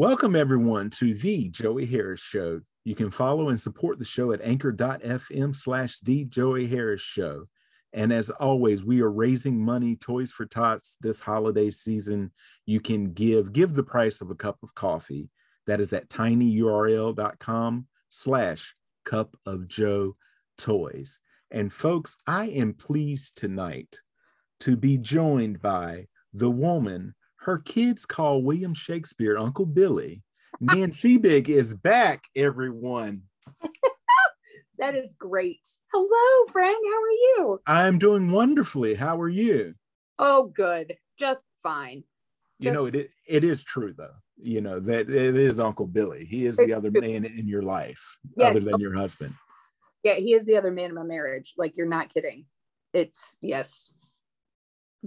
Welcome, everyone, to the Joey Harris Show. You can follow and support the show at anchor.fm slash the Joey Harris Show. And as always, we are raising money, Toys for Tots, this holiday season. You can give, give the price of a cup of coffee. That is at tinyurl.com slash cup of Joe toys. And folks, I am pleased tonight to be joined by the woman her kids call William Shakespeare Uncle Billy. Nan Fiebig is back, everyone. that is great. Hello, friend. How are you? I'm doing wonderfully. How are you? Oh, good. Just fine. Just you know, it, it is true, though. You know, that it is Uncle Billy. He is the other man in your life, yes. other than your husband. Yeah, he is the other man in my marriage. Like, you're not kidding. It's, yes.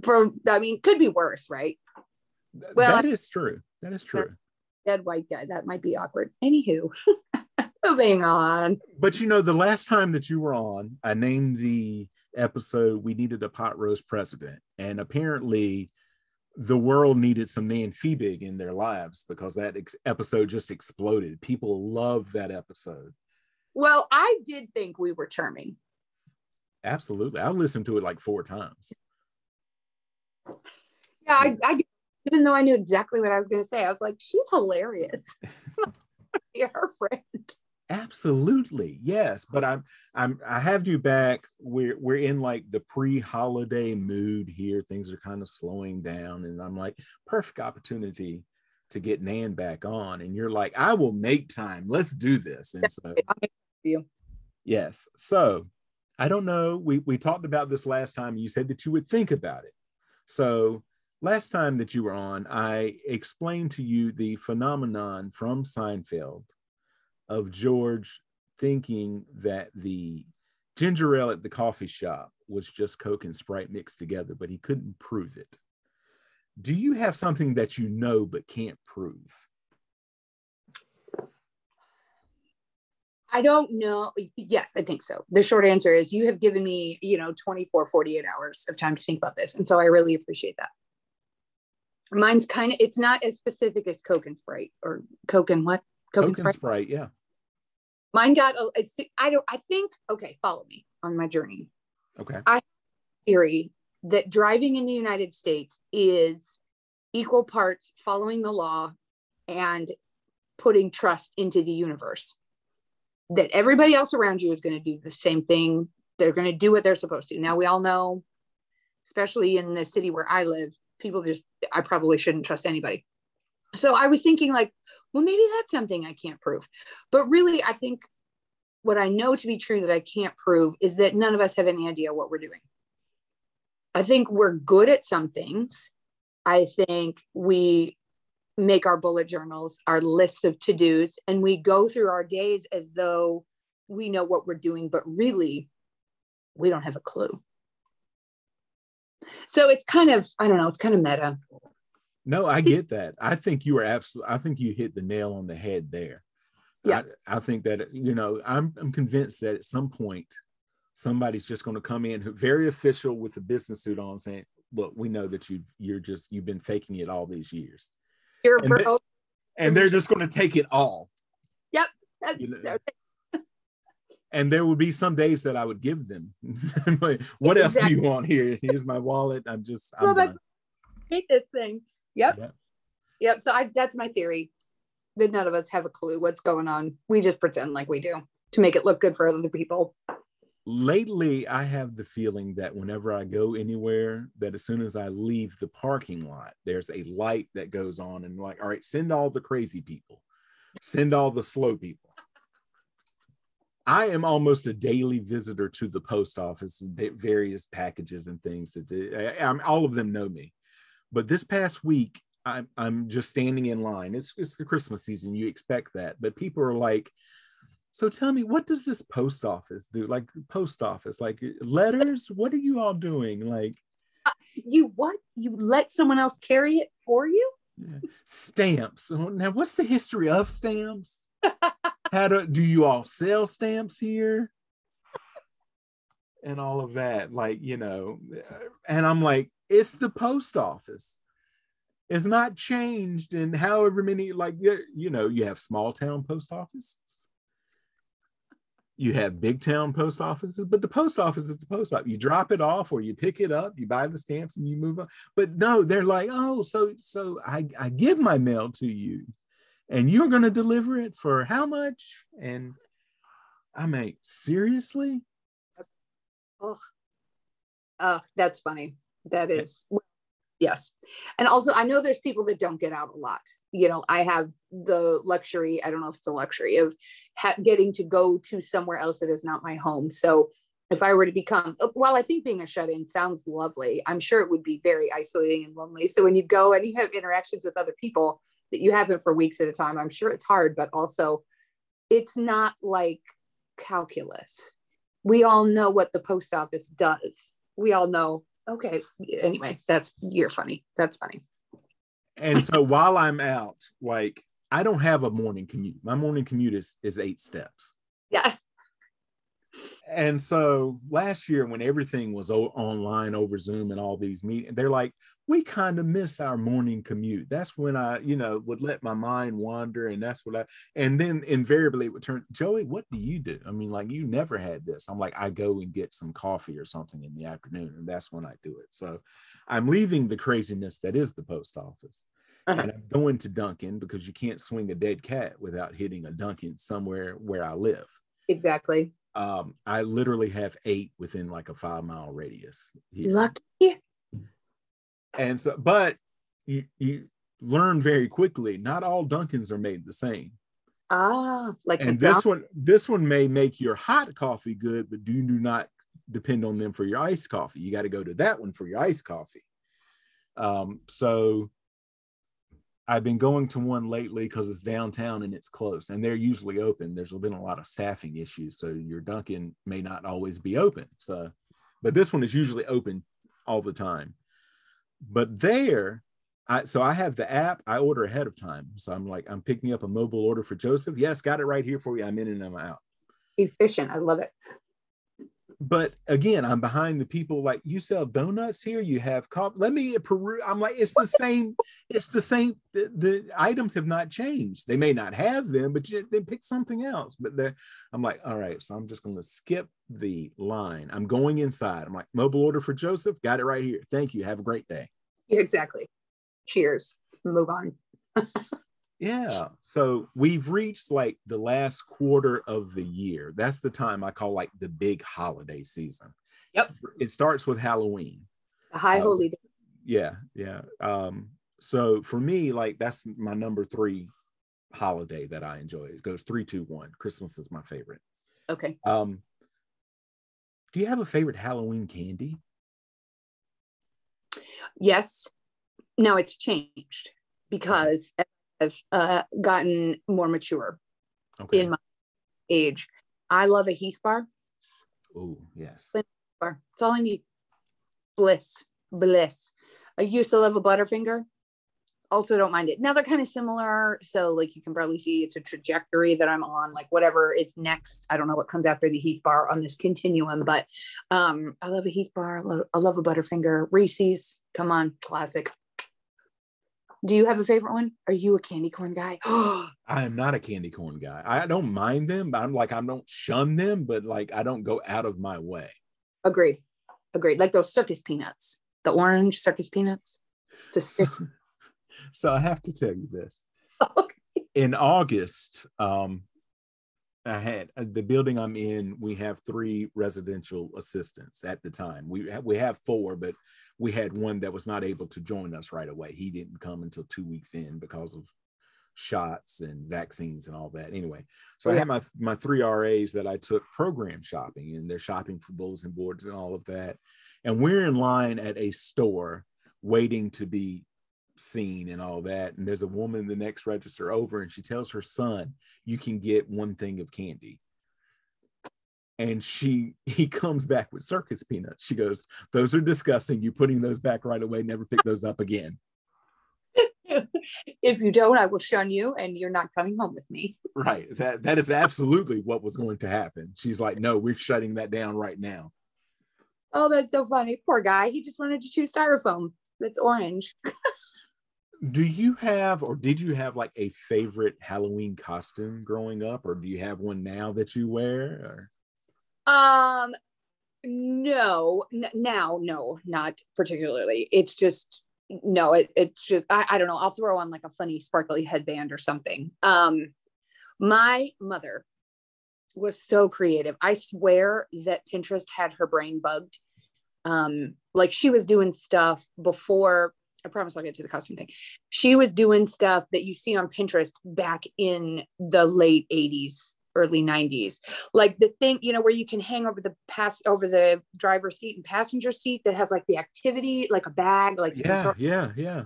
For, I mean, could be worse, right? Well, that is true. That is true. Dead white guy. That might be awkward. Anywho, moving on. But you know, the last time that you were on, I named the episode "We Needed a Pot Roast President," and apparently, the world needed some Nan Fiebig in their lives because that ex- episode just exploded. People love that episode. Well, I did think we were charming. Absolutely, I listened to it like four times. Yeah, I, I even though I knew exactly what I was going to say. I was like, she's hilarious. You're her friend. Absolutely, yes. But I'm I'm I have you back. We're we're in like the pre-holiday mood here. Things are kind of slowing down, and I'm like, perfect opportunity to get Nan back on. And you're like, I will make time. Let's do this. And so you. Yes. So I don't know. We we talked about this last time. You said that you would think about it. So last time that you were on, I explained to you the phenomenon from Seinfeld of George thinking that the ginger ale at the coffee shop was just Coke and Sprite mixed together, but he couldn't prove it. Do you have something that you know but can't prove? I don't know. Yes, I think so. The short answer is you have given me, you know, 24, 48 hours of time to think about this. And so I really appreciate that mine's kind of it's not as specific as coke and sprite or coke and what? Coke, coke and, sprite? sprite? yeah. Mine got a, i don't i think okay follow me on my journey. Okay. I theory that driving in the united states is equal parts following the law and putting trust into the universe. That everybody else around you is going to do the same thing. They're going to do what they're supposed to. Now we all know especially in the city where i live people just i probably shouldn't trust anybody. So i was thinking like well maybe that's something i can't prove. But really i think what i know to be true that i can't prove is that none of us have any idea what we're doing. I think we're good at some things. I think we make our bullet journals our list of to-dos and we go through our days as though we know what we're doing but really we don't have a clue so it's kind of, I don't know, it's kind of meta. No, I get that. I think you are absolutely, I think you hit the nail on the head there. Yeah. I, I think that, you know, I'm, I'm convinced that at some point somebody's just going to come in who very official with a business suit on saying, look, we know that you, you're just, you've been faking it all these years. You're and, they, and they're just going to take it all. Yep. You know? And there would be some days that I would give them. what else do you want here? Here's my wallet. I'm just I'm well, hate this thing. Yep. yep. Yep. So I that's my theory. That none of us have a clue what's going on. We just pretend like we do to make it look good for other people. Lately, I have the feeling that whenever I go anywhere, that as soon as I leave the parking lot, there's a light that goes on and like, all right, send all the crazy people, send all the slow people I am almost a daily visitor to the post office and various packages and things That. I, I'm, all of them know me. But this past week, I'm, I'm just standing in line. It's, it's the Christmas season. You expect that. But people are like, so tell me, what does this post office do? Like, post office, like letters? What are you all doing? Like, uh, you what? You let someone else carry it for you? Yeah. Stamps. Now, what's the history of stamps? how do do you all sell stamps here? and all of that, like, you know, and I'm like, it's the post office. It's not changed in however many like you know you have small town post offices you have big town post offices but the post office is the post office you drop it off or you pick it up you buy the stamps and you move on but no they're like oh so so i i give my mail to you and you're going to deliver it for how much? And i mean seriously? Oh uh, that's funny. That is yes. And also i know there's people that don't get out a lot. You know i have the luxury i don't know if it's a luxury of ha- getting to go to somewhere else that is not my home. So if i were to become well, i think being a shut-in sounds lovely. I'm sure it would be very isolating and lonely. So when you go and you have interactions with other people that you haven't for weeks at a time. I'm sure it's hard but also it's not like calculus. We all know what the post office does. We all know okay anyway that's you're funny. That's funny. And so while i'm out like i don't have a morning commute. My morning commute is is eight steps. Yeah. And so last year when everything was online over zoom and all these meetings they're like we kind of miss our morning commute that's when i you know would let my mind wander and that's what i and then invariably it would turn joey what do you do i mean like you never had this i'm like i go and get some coffee or something in the afternoon and that's when i do it so i'm leaving the craziness that is the post office uh-huh. and i'm going to dunkin because you can't swing a dead cat without hitting a dunkin somewhere where i live exactly um, I literally have eight within like a five mile radius. Here. Lucky. And so, but you you learn very quickly. Not all Dunkins are made the same. Ah, like and this one, this one may make your hot coffee good, but do do not depend on them for your iced coffee. You got to go to that one for your iced coffee. Um, so I've been going to one lately because it's downtown and it's close, and they're usually open. There's been a lot of staffing issues, so your Dunkin' may not always be open. So, but this one is usually open all the time. But there, I so I have the app. I order ahead of time, so I'm like I'm picking up a mobile order for Joseph. Yes, got it right here for you. I'm in and I'm out. Efficient. I love it but again, I'm behind the people like you sell donuts here, you have coffee. Let me Peru. I'm like, it's the same, it's the same. The, the, items have not changed. They may not have them, but you, they pick something else. But I'm like, all right, so I'm just going to skip the line. I'm going inside. I'm like, mobile order for Joseph, got it right here. Thank you. Have a great day. Exactly. Cheers. Move on. Yeah. So we've reached like the last quarter of the year. That's the time I call like the big holiday season. Yep. It starts with Halloween. The high um, holy day. Yeah. Yeah. Um, so for me, like that's my number three holiday that I enjoy. It goes three, two, one. Christmas is my favorite. Okay. Um, do you have a favorite Halloween candy? Yes. No, it's changed because I've uh, gotten more mature okay. in my age. I love a Heath bar. Oh, yes. Bar. It's all I need. Bliss. Bliss. I used to love a Butterfinger. Also, don't mind it. Now they're kind of similar. So, like, you can probably see it's a trajectory that I'm on, like, whatever is next. I don't know what comes after the Heath bar on this continuum, but um, I love a Heath bar. I love, I love a Butterfinger. Reese's. Come on. Classic. Do you have a favorite one? Are you a candy corn guy? I am not a candy corn guy. I don't mind them. I'm like I don't shun them, but like I don't go out of my way. Agreed. Agreed. Like those circus peanuts, the orange circus peanuts. It's a so, so I have to tell you this. Okay. In August, um, I had uh, the building I'm in. We have three residential assistants at the time. We have, we have four, but we had one that was not able to join us right away. He didn't come until two weeks in because of shots and vaccines and all that. Anyway, so yeah. I had my my three RAs that I took program shopping, and they're shopping for bulletin boards and all of that. And we're in line at a store waiting to be seen and all that. And there's a woman the next register over, and she tells her son, "You can get one thing of candy." And she he comes back with circus peanuts. She goes those are disgusting. You're putting those back right away never pick those up again. If you don't i will shun you and you're not coming home with me. Right. That that is absolutely what was going to happen. She's like no we're shutting that down right now. Oh that's so funny. Poor guy. He just wanted to choose styrofoam. That's orange. Do you have, or did you have like a favorite Halloween costume growing up, or do you have one now that you wear? Or? Um, no, n- now, no, not particularly. It's just no, it, it's just I, I don't know. I'll throw on like a funny sparkly headband or something. Um, my mother was so creative. I swear that Pinterest had her brain bugged. Um, like she was doing stuff before. I promise I'll get to the costume thing. She was doing stuff that you see on Pinterest back in the late 80s, early 90s. Like the thing, you know, where you can hang over the pass over the driver's seat and passenger seat that has like the activity, like a bag, like Yeah, throw- yeah, yeah.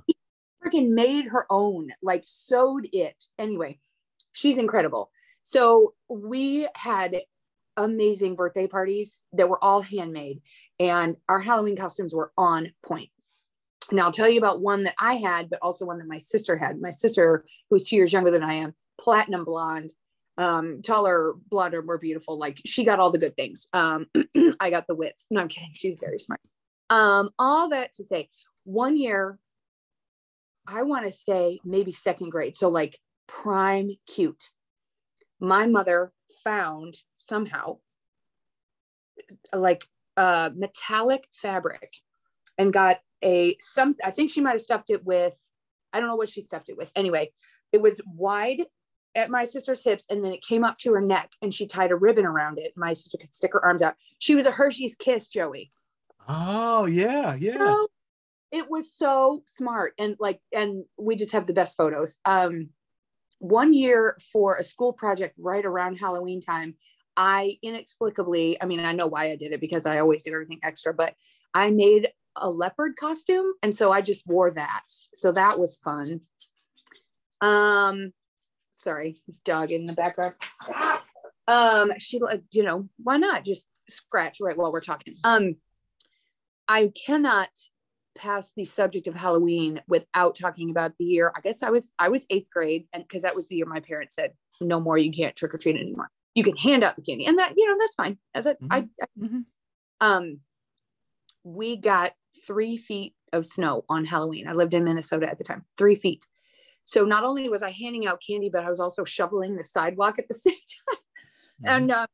Freaking made her own, like sewed it. Anyway, she's incredible. So we had amazing birthday parties that were all handmade, and our Halloween costumes were on point. Now I'll tell you about one that I had, but also one that my sister had. My sister, who's two years younger than I am, platinum blonde, um, taller, blonder, more beautiful. Like she got all the good things. Um, I got the wits. No, I'm kidding. She's very smart. Um, all that to say, one year, I want to say maybe second grade. So like prime cute. My mother found somehow like a metallic fabric and got a some I think she might have stuffed it with I don't know what she stuffed it with. Anyway, it was wide at my sister's hips and then it came up to her neck and she tied a ribbon around it. My sister could stick her arms out. She was a Hershey's kiss, Joey. Oh yeah, yeah. So, it was so smart and like and we just have the best photos. Um one year for a school project right around Halloween time, I inexplicably, I mean, I know why I did it because I always do everything extra, but I made a leopard costume. And so I just wore that. So that was fun. Um, sorry, dog in the background. Um, she like, you know, why not just scratch right while we're talking? Um, I cannot pass the subject of Halloween without talking about the year. I guess I was I was eighth grade, and because that was the year my parents said, "No more, you can't trick or treat anymore. You can hand out the candy," and that you know that's fine. That mm-hmm. I, I mm-hmm. um, we got three feet of snow on Halloween. I lived in Minnesota at the time, three feet. So not only was I handing out candy, but I was also shoveling the sidewalk at the same time. Mm-hmm. And uh,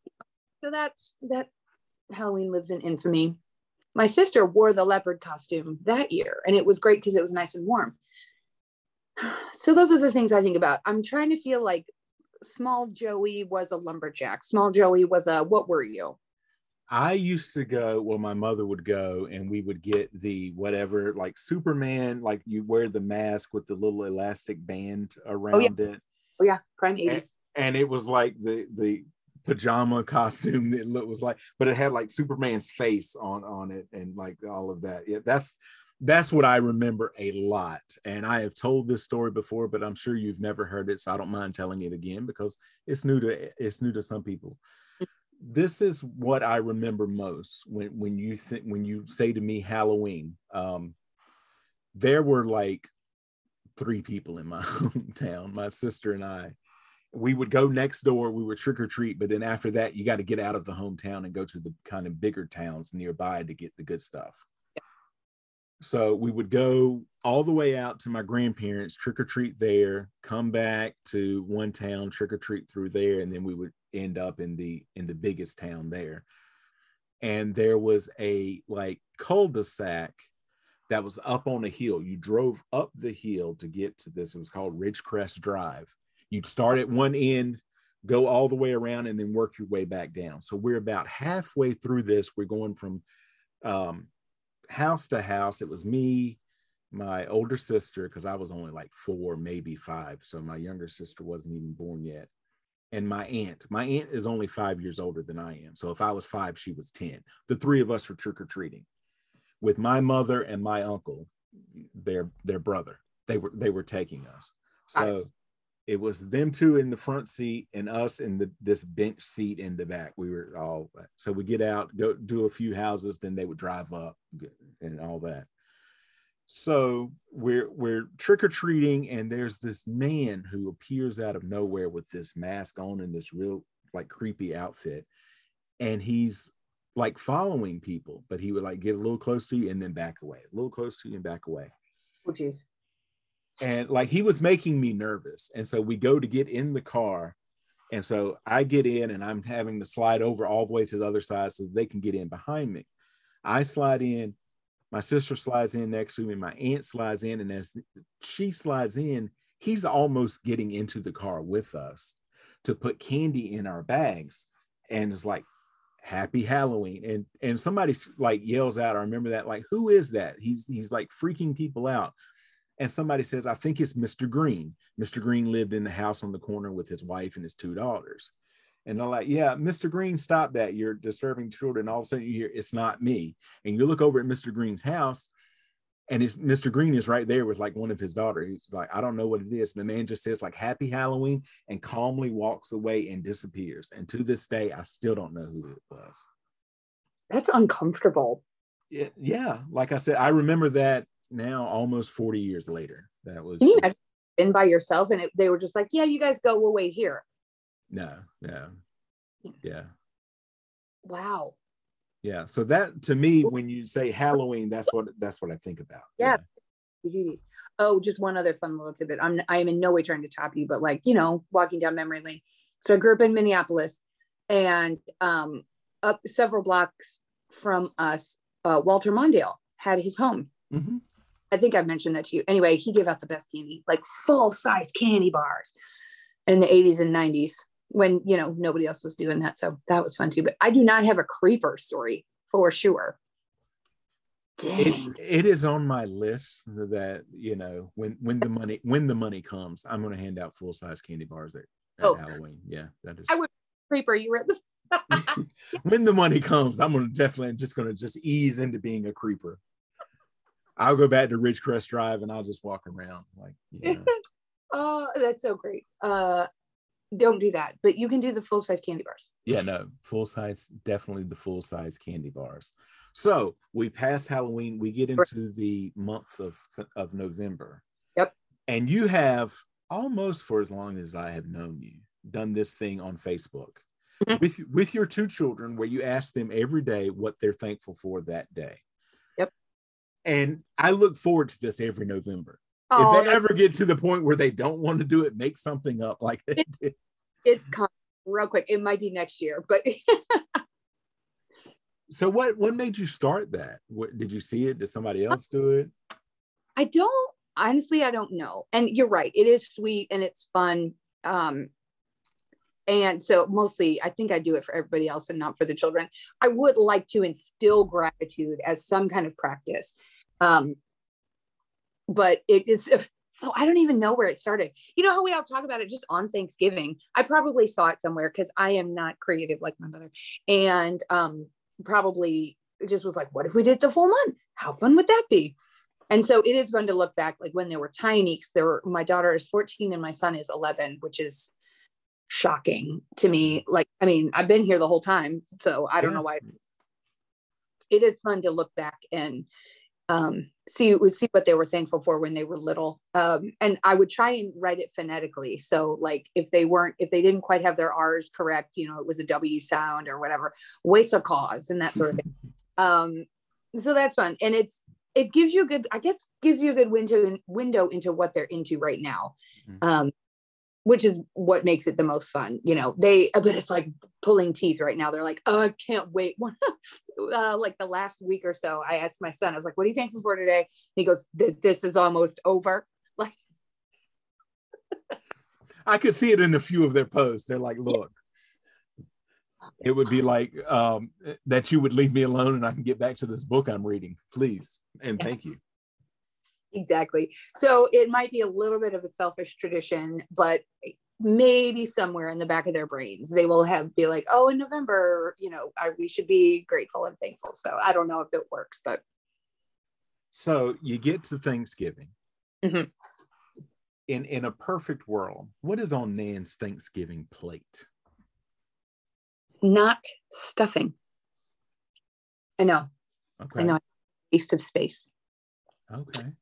so that's that Halloween lives in infamy. My sister wore the leopard costume that year and it was great because it was nice and warm. So those are the things i think about. I'm trying to feel like small joey was a lumberjack. Small joey was a what were you i used to go well my mother would go and we would get the whatever like superman like you wear the mask with the little elastic band around oh, yeah. it oh yeah prime 80s and, and it was like the the pajama costume that looked was like, but it had like Superman's face on on it and like all of that. Yeah, that's that's what I remember a lot. And I have told this story before, but I'm sure you've never heard it, so I don't mind telling it again because it's new to it's new to some people. This is what I remember most when when you think when you say to me Halloween. Um, there were like three people in my hometown, my sister and I, we would go next door we would trick or treat but then after that you got to get out of the hometown and go to the kind of bigger towns nearby to get the good stuff so we would go all the way out to my grandparents trick or treat there come back to one town trick or treat through there and then we would end up in the in the biggest town there and there was a like cul-de-sac that was up on a hill you drove up the hill to get to this it was called ridgecrest drive You'd start at one end, go all the way around, and then work your way back down. So we're about halfway through this. We're going from um, house to house. It was me, my older sister, because I was only like four, maybe five. So my younger sister wasn't even born yet. And my aunt, my aunt is only five years older than I am. So if I was five, she was 10. The three of us were trick or treating with my mother and my uncle, their their brother. They were they were taking us. So it was them two in the front seat and us in the this bench seat in the back. We were all so we get out, go do a few houses, then they would drive up and all that. So we're we're trick or treating, and there's this man who appears out of nowhere with this mask on and this real like creepy outfit, and he's like following people, but he would like get a little close to you and then back away, a little close to you and back away. Oh, jeez. and like he was making me nervous. And so we go to get in the car. And so I get in and I'm having to slide over all the way to the other side so they can get in behind me. I slide in, my sister slides in next to me, my aunt slides in, and as she slides in, he's almost getting into the car with us to put candy in our bags. And it's like, happy halloween. And and somebody like yells out i remember that like who is that? He's he's like freaking people out. And somebody says i think it's mr green. Mr green lived in the house on the corner with his wife and his two daughters and they're like yeah mr green stop that you're disturbing children all of a sudden you hear it's not me and you look over at mr green's house and his Mr. Green is right there with like one of his daughters. He's like, I don't know what it is. And the man just says like Happy Halloween and calmly walks away and disappears. And to this day, I still don't know who it was. That's uncomfortable. Yeah, yeah. Like I said, I remember that now almost 40 years later. That was Can you been by yourself and it, they were just like, Yeah, you guys go, we'll wait here. No, yeah. Yeah. Wow. Yeah so that to me when you say halloween that's what that's what i think about. Yeah, yeah. oh just one other fun little tidbit. I'm i am in no way trying to top you but like you know walking down memory lane. So i grew up in minneapolis and um up several blocks from us uh, walter mondale had his home. Mm-hmm. i think i've mentioned that to you. Anyway he gave out the best candy like full size candy bars in the 80s and 90s when you know nobody else was doing that. So that was fun too. But i do not have a creeper story for sure. It, it is on my list that you know when when the money when the money comes i'm going to hand out full-size candy bars at, at oh. halloween. Yeah that is i would creeper you were at the when the money comes i'm going to definitely I'm just going to just ease into being a creeper. I'll go back to ridgecrest drive and i'll just walk around like you know. oh that's so great. Uh don't do that, but you can do the full size candy bars. Yeah, no, full size, definitely the full size candy bars. So we pass Halloween, we get into the month of of November. Yep. And you have almost for as long as I have known you done this thing on Facebook mm-hmm. with with your two children, where you ask them every day what they're thankful for that day. Yep. And I look forward to this every November. If they ever get to the point where they don't want to do it, make something up like they did it's coming real quick. It might be next year, but so what what made you start that? What did you see it? Did somebody else do it? I don't honestly I don't know. And you're right. It is sweet and it's fun. Um and so mostly I think I do it for everybody else and not for the children. I would like to instill gratitude as some kind of practice. Um but it is so I don't even know where it started. You know how we all talk about it just on Thanksgiving. I probably saw it somewhere because I am not creative like my mother, and um, probably just was like, "What if we did the full month? How fun would that be?" And so it is fun to look back, like when they were tiny. Because there were my daughter is 14 and my son is 11, which is shocking to me. Like, I mean, I've been here the whole time, so I don't yeah. know why. It is fun to look back and um, see was see what they were thankful for when they were little. Um, and I would try and write it phonetically. So like if they weren't if they didn't quite have their R's correct, you know, it was a W sound or whatever, waste of cause and that sort of thing. Um, so that's fun, and it's it gives you a good, I guess, gives you a good window window into what they're into right now. Mm-hmm. Um, which is what makes it the most fun. You know, they, but it's like pulling teeth right now. They're like, oh, I can't wait. uh, like the last week or so, I asked my son, I was like, what are you thankful for today? he goes, this is almost over. Like, I could see it in a few of their posts. They're like, look, it would be like um, that you would leave me alone and I can get back to this book I'm reading, please. And thank you exactly. So it might be a little bit of a selfish tradition, but maybe somewhere in the back of their brains they will have be like, oh, in November, you know, I, we should be grateful and thankful. So I don't know if it works, but. So you get to Thanksgiving. Mm-hmm. In in a perfect world, what is on Nan's Thanksgiving plate? Not stuffing. I know. Okay. I know. Waste of space. Okay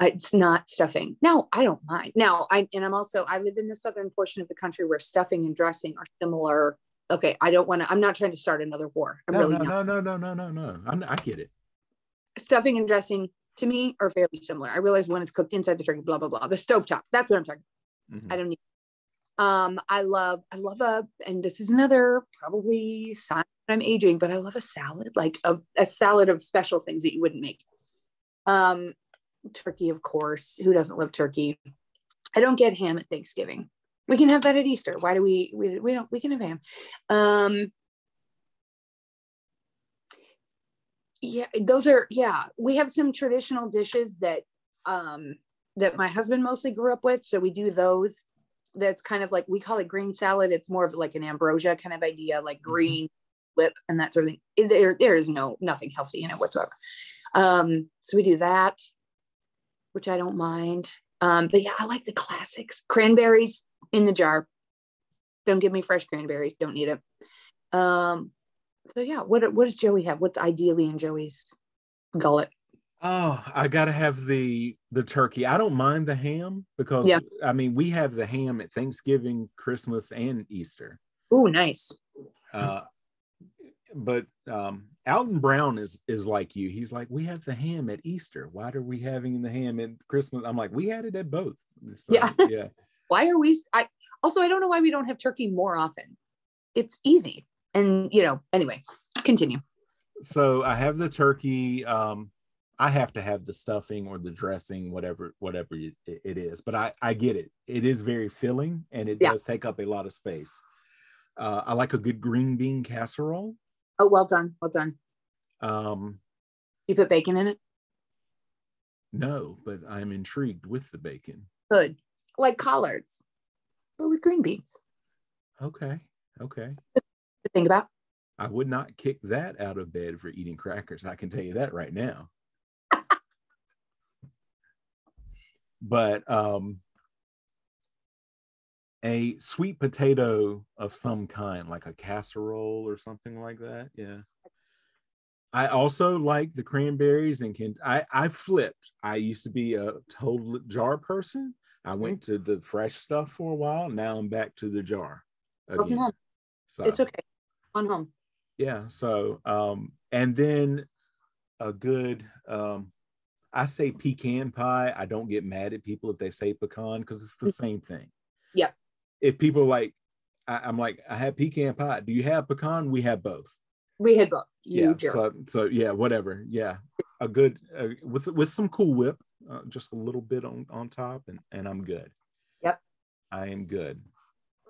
it's not stuffing. No, I don't mind. Now I and I'm also I live in the southern portion of the country where stuffing and dressing are similar. Okay, I don't want to. I'm not trying to start another war. I'm no, really no, not. no, no, no, no, no, no. i get it. Stuffing and dressing to me are fairly similar. I realize when it's cooked inside the turkey, blah blah blah. The stove top. That's what I'm talking. Mhm. I don't need. Um, I love, I love a, and this is another probably sign that I'm aging, but I love a salad, like a, a salad of special things that you wouldn't make. Um, turkey, of course. Who doesn't love turkey? I don't get ham at Thanksgiving. We can have that at Easter. Why do we? We, we don't. We can have ham. Um, yeah, those are yeah. We have some traditional dishes that um that my husband mostly grew up with, so we do those. That's kind of like we call it green salad. It's more of like an ambrosia kind of idea, like green lip and that sort of thing. Is There, there is no nothing healthy in it whatsoever. Um, so we do that, which I don't mind. Um, but yeah, I like the classics. Cranberries in the jar. Don't give me fresh cranberries. Don't need it. Um, so yeah, what what does Joey have? What's ideally in Joey's gullet? Oh, I gotta have the the turkey. I don't mind the ham because Yeah. I mean we have the ham at Thanksgiving, Christmas, and Easter. Oh, nice. Uh, but um, Alton Brown is is like you. He's like, we have the ham at Easter. Why are we having the ham at Christmas? I'm like, we had it at both. So, Yeah. yeah. Why are we? I also I don't know why we don't have turkey more often. It's easy, and you know. Anyway, continue. So I have the turkey. Um, I have to have the stuffing or the dressing, whatever whatever it, it is. But I I get it. It is very filling and it Yeah. does take up a lot of space. Uh, I like a good green bean casserole. Oh, well done, well done. Um, You put bacon in it. no, but I'm intrigued with the bacon. Good, like collards, but with green beans. Okay, okay. To think about. I would not kick that out of bed for eating crackers. I can tell you that right now. but um, a sweet potato of some kind, like a casserole or something like that. Yeah. I also like the cranberries and can I I flipped. I used to be a total jar person. I went to the fresh stuff for a while. Now I'm back to the jar again. home. So It's okay. On home. yeah so um and then a good um i say pecan pie i don't get mad at people if they say pecan because it's the same thing Yeah. If people like I, i'm like i have pecan pie do you have pecan we have both We had both. You yeah jerk. so, so yeah whatever yeah a good uh, with with some cool whip uh, just a little bit on on top and and i'm good Yep. i am good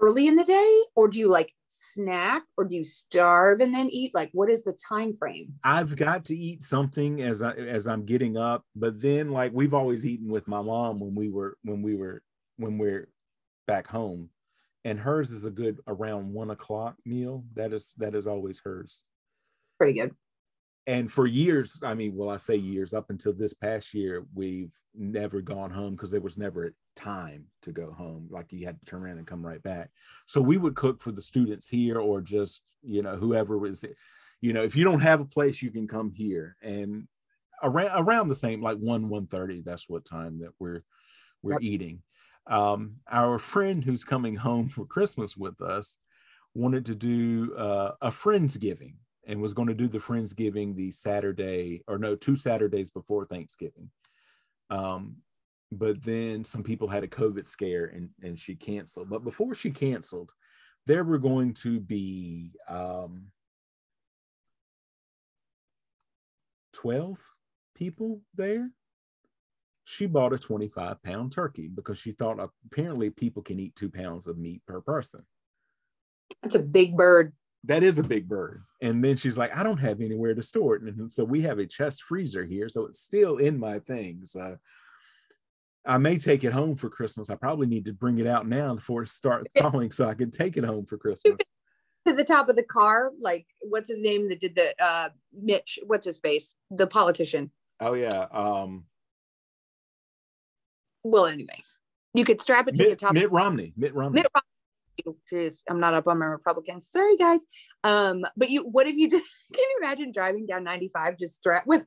Early in the day, or do you like snack, or do you starve and then eat? Like, what is the time frame? I've got to eat something as I as I'm getting up, but then like we've always eaten with my mom when we were when we were when we're back home, and hers is a good around one o'clock meal. That is that is always hers. Pretty good. And for years, I mean, well, I say years up until this past year, we've never gone home because there was never time to go home. Like you had to turn around and come right back. So we would cook for the students here or just, you know, whoever was, you know, if you don't have a place, you can come here. And around around the same, like one, one thirty, that's what time that we're we're Yep. eating. Um, our friend who's coming home for Christmas with us wanted to do uh, a Friendsgiving and was going to do the Friendsgiving the Saturday or no, two Saturdays before Thanksgiving. Um, but then some people had a COVID scare and, and she canceled. But before she canceled, there were going to be um, 12 people there. She bought a 25 pound turkey because she thought apparently people can eat two pounds of meat per person That's a big bird. that is a big bird. And then she's like, I don't have anywhere to store it. And so we have a chest freezer here. So it's still in my things. Uh, I may take it home for Christmas. I probably need to bring it out now before it starts thawing so I can take it home for Christmas. To the top of the car, like what's his name that did the uh Mitch, what's his face? The politician. Oh, yeah. Um, Well, anyway, you could strap it to the top. Mitt Romney. Mitt Romney. Mitt Romney. Jeez, I'm not up on my Republicans. Sorry, guys. Um, but you, what if you did? Can you imagine driving down 95 just strapped with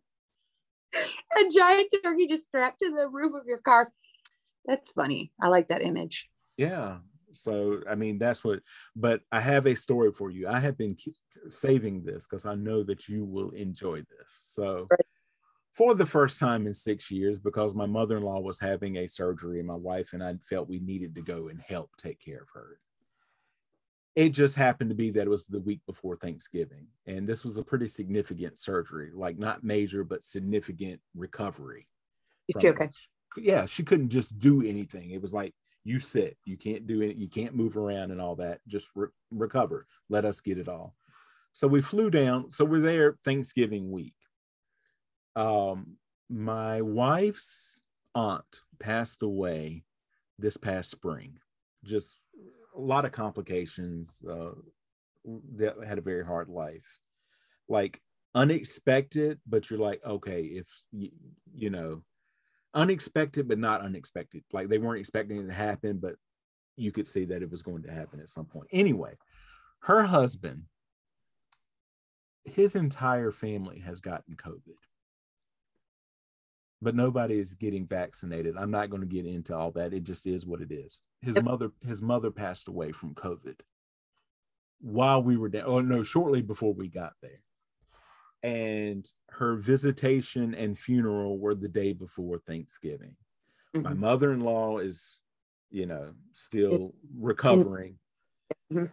a giant turkey just strapped to the roof of your car? That's funny. I like that image. Yeah. So, I mean, that's what, but I have a story for you. I have been keep saving this because I know that you will enjoy this. So, Right. For the first time in six years because my mother-in-law was having a surgery and my wife and I felt we needed to go and help take care of her. It just happened to be that it was the week before Thanksgiving. And this was a pretty significant surgery, like not major, but significant recovery. She okay? Yeah, she couldn't just do anything. It was like, you sit, you can't do it, you can't move around and all that. Just re- recover. Let us get it all. So we flew down. So we're there Thanksgiving week um, my wife's aunt passed away this past spring. Just a lot of complications. Uh, that had a very hard life. Like unexpected, but you're like, okay, if you, you know, unexpected, but not unexpected. Like they weren't expecting it to happen, but you could see that it was going to happen at some point. Anyway, her husband, his entire family has gotten COVID but nobody is getting vaccinated. I'm not going to get into all that. It just is what it is. His mother, his mother passed away from COVID while we were down. Oh no, shortly before we got there. And her visitation and funeral were the day before Thanksgiving. Mm-hmm. My mother-in-law is, you know, still recovering. Mm-hmm.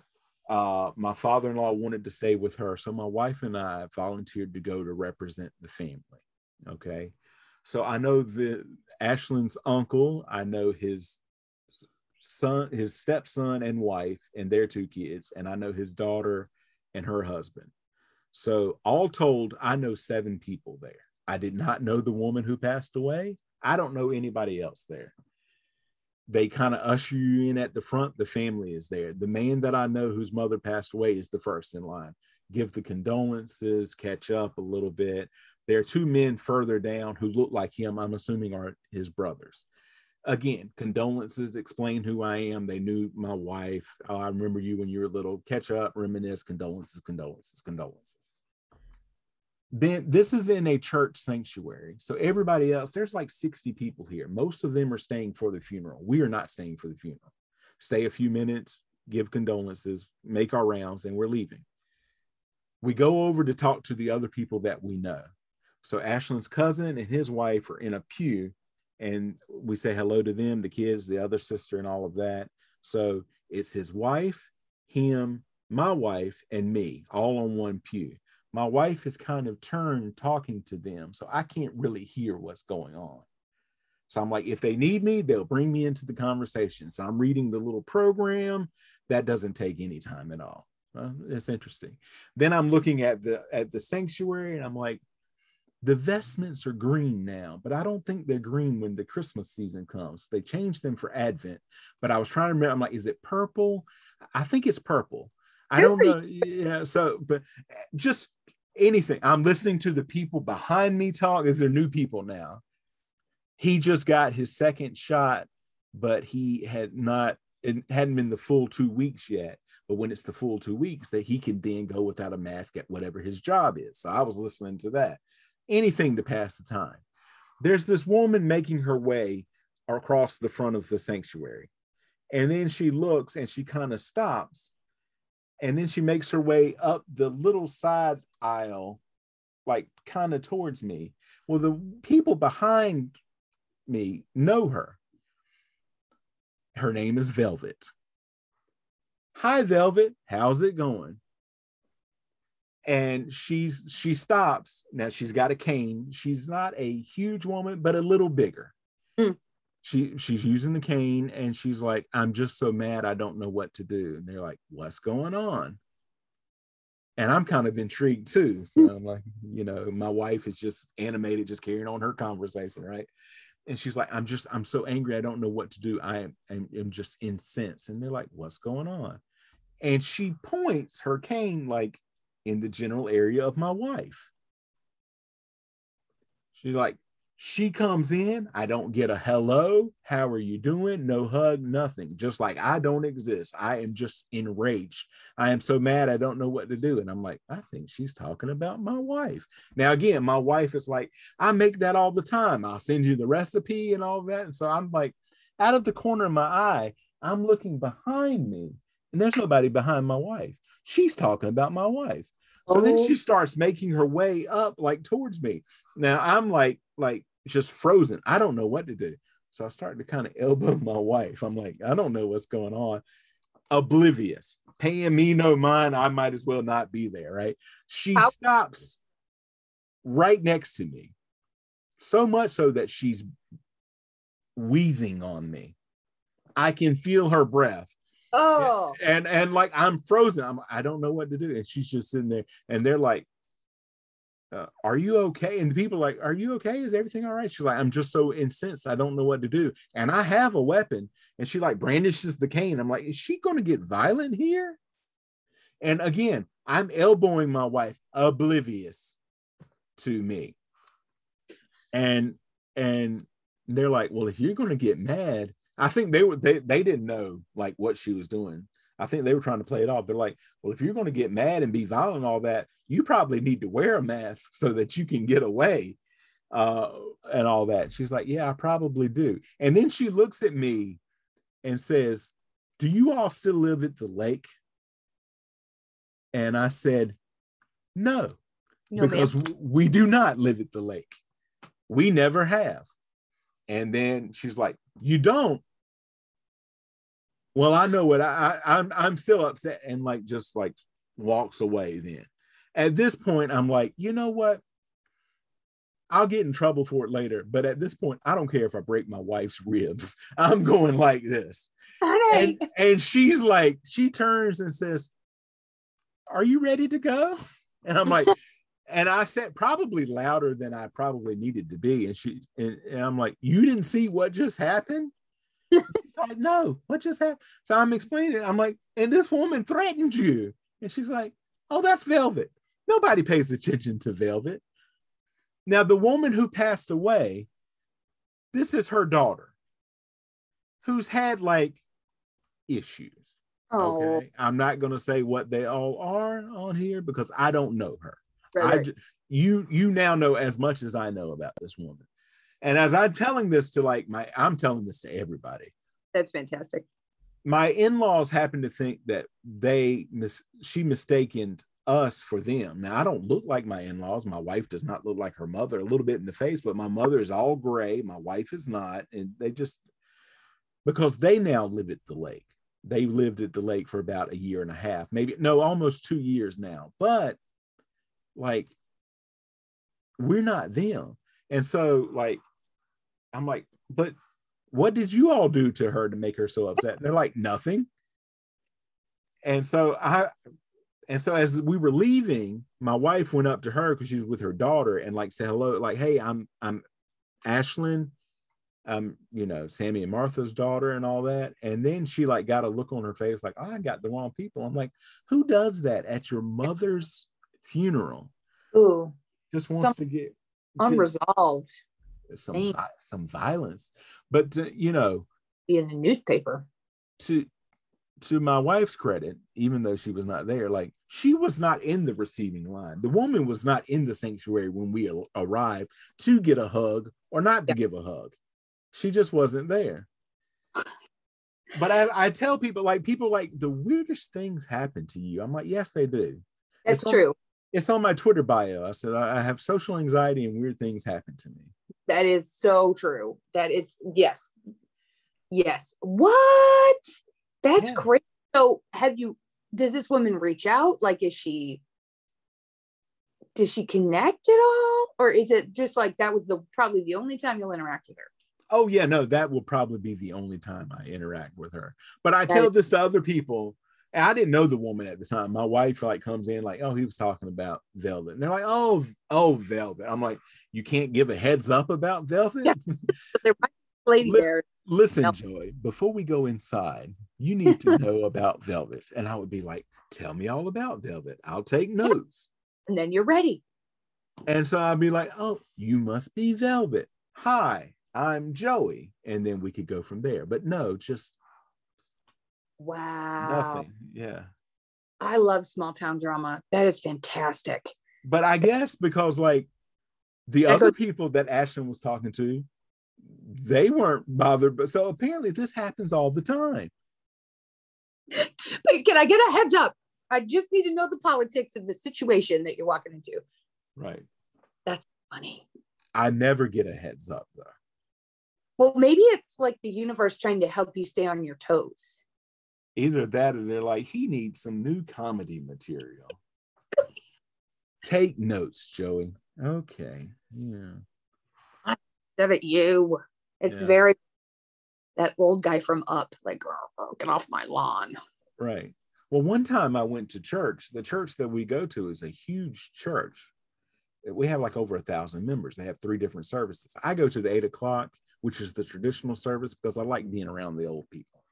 Uh, my father-in-law wanted to stay with her, so my wife and I volunteered to go to represent the family. Okay so I know the Ashlyn's uncle, I know his son, his stepson and wife, and their two kids, and I know his daughter and her husband. So all told, I know seven people there. I did not know the woman who passed away. I don't know anybody else there. They kind of usher you in at the front. The family is there. The man that I know whose mother passed away is the first in line. Give the condolences, catch up a little bit. There are two men further down who look like him, I'm assuming are his brothers. Again, condolences, explain who I am. They knew my wife. Oh, I remember you when you were little. Catch up, reminisce, condolences, condolences, condolences. Then this is in a church sanctuary. So everybody else, there's like 60 people here. Most of them are staying for the funeral. We are not staying for the funeral. Stay a few minutes, give condolences, make our rounds, and we're leaving. We go over to talk to the other people that we know. So Ashlyn's cousin and his wife are in a pew, and we say hello to them, the kids, the other sister, and all of that. So it's his wife, him, my wife, and me, all on one pew. My wife is kind of turned talking to them, so I can't really hear what's going on. So I'm like, if they need me, they'll bring me into the conversation. So I'm reading the little program. That doesn't take any time at all. Uh, it's interesting. Then I'm looking at the at the sanctuary, and I'm like, the vestments are green now, but I don't think they're green when the Christmas season comes. They changed them for Advent, but I was trying to remember. I'm like, is it purple? I think it's purple. I don't know. Yeah. So, but eh, just anything. I'm listening to the people behind me talk. Is there new people now? He just got his second shot, but he had not. It hadn't been the full two weeks yet. But when it's the full two weeks, that he can then go without a mask at whatever his job is. So I was listening to that anything to pass the time. There's this woman making her way across the front of the sanctuary. And then she looks and she kind of stops. And then she makes her way up the little side aisle, like kind of towards me. Well, the people behind me know her. Her name is Velvet. Hi, Velvet. How's it going? And she's she stops. Now she's got a cane. She's not a huge woman but a little bigger. Mm. she she's using the cane and she's like i'm just so mad i don't know what to do. And they're like what's going on? And i'm kind of intrigued too. So mm. i'm like you know my wife is just animated just carrying on her conversation right? And she's like i'm just i'm so angry i don't know what to do. I am I'm, I'm just incensed. And they're like what's going on? And she points her cane like in the general area of my wife. She's like, she comes in, I don't get a hello, how are you doing? No hug, nothing. Just like I don't exist. I am just enraged. I am so mad, I don't know what to do. And I'm like, I think she's talking about my wife. Now, again, my wife is like, I make that all the time. I'll send you the recipe and all that. And so I'm like, out of the corner of my eye, I'm looking behind me, and there's nobody behind my wife. She's talking about my wife. So then Oh. she starts making her way up like towards me. Now I'm like, like just frozen. I don't know what to do. So I start to kind of elbow my wife. I'm like, I don't know what's going on. Oblivious, paying me no mind. I might as well not be there, right? She stops right next to me, so much so that she's wheezing on me. I can feel her breath Oh, and and like I'm frozen. I'm I don't know what to do. And she's just sitting there, and they're like, uh, "Are you okay?" And the people are like, "Are you okay? Is everything all right?" She's like, "I'm just so incensed. I don't know what to do." And I have a weapon, and she like brandishes the cane. I'm like, "Is she going to get violent here?" And again, I'm elbowing my wife, oblivious to me. And and they're like, "Well, if you're going to get mad." I think they were they they didn't know like what she was doing. I think they were trying to play it off. They're like, well, if you're going to get mad and be violent and all that, you probably need to wear a mask so that you can get away, uh, and all that. She's like, yeah, I probably do. And then she looks at me and says, "Do you all still live at the lake?" And I said, "No, no, because ma'am. we do not live at the lake. We never have. And then she's like, "You don't." Well, I know what I, I I'm I'm still upset and like just like walks away. Then at this point, I'm like, you know what? I'll get in trouble for it later, but at this point, I don't care if I break my wife's ribs. I'm going like this right. and and she's like she turns and says are you ready to go and i'm like and i said probably louder than i probably needed to be and she and, and i'm like you didn't see what just happened she's like no what just happened so i'm explaining it. i'm like and this woman threatened you and she's like oh that's velvet nobody pays attention to velvet now the woman who passed away this is her daughter who's had like issues. oh, Okay. I'm not going to say what they all are on here because I don't know her. Right, I right. you you now know as much as I know about this woman. And as I'm telling this to like my I'm telling this to everybody. that's fantastic. My in-laws happen to think that they mis- she mistaken us for them. Now I don't look like my in-laws. My wife does not look like her mother a little bit in the face, but my mother is all gray. My wife is not, and they just because they now live at the lake. They lived at the lake for about a year and a half, maybe no, almost two years now. But like, we're not them. And so, like, I'm like, but what did you all do to her to make her so upset? And They're like, nothing. And so I, and so as we were leaving, my wife went up to her because she was with her daughter and like said hello, like, hey, I'm I'm Ashlyn, um, you know, Sammy and Martha's daughter and all that. And then she like got a look on her face, like, oh, I got the wrong people. I'm like, who does that at your mother's funeral? Ooh, Just wants to get just unresolved. some vi- some violence. But to, you know, Be in the newspaper. to to my wife's credit, even though she was not there, like she was not in the receiving line. The woman was not in the sanctuary when we arrived to get a hug or not to give a hug. She just wasn't there. But I, I tell people, like, people like the weirdest things happen to you. I'm like, yes, they do. That's It's true. It's on my Twitter bio. I said, I have social anxiety and weird things happen to me. That is so true. That it's yes, yes. What? That's Yeah. great. So, have you? Does this woman reach out? Like, is she? Does she connect at all, or is it just like that was the probably the only time you'll interact with her? Oh yeah, no, that will probably be the only time I interact with her. But I That tell is- this to other people. I didn't know the woman at the time. My wife like comes in like, oh, he was talking about Velvet, and they're like, oh, oh, Velvet. I'm like, you can't give a heads up about Velvet. Yeah. There might be lady there. Listen, Nope. Joy, before we go inside, you need to know about Velvet. And I would be like, tell me all about Velvet. I'll take notes. and then you're ready. And so I'd be like, oh, you must be Velvet. Hi, I'm Joey. And then we could go from there. But no, just Wow. nothing. Yeah. I love small town drama. That is fantastic. But I guess because like the other people that Ashlyn was talking to, they weren't bothered. But so apparently this happens all the time. Wait, can I get a heads up? I just need to know the politics of the situation that you're walking into. Right. That's funny. I never get a heads up though. Well, maybe it's like the universe trying to help you stay on your toes. Either that or they're like, he needs some new comedy material. Take notes, Joey. Okay. Yeah. I said it you. It's Yeah. very that old guy from Up, like, "Oh, get off my lawn. Right. Well, one time I went to church. The church that we go to is a huge church. We have like over a thousand members. They have three different services. I go to the eight o'clock, which is the traditional service, because I like being around the old people.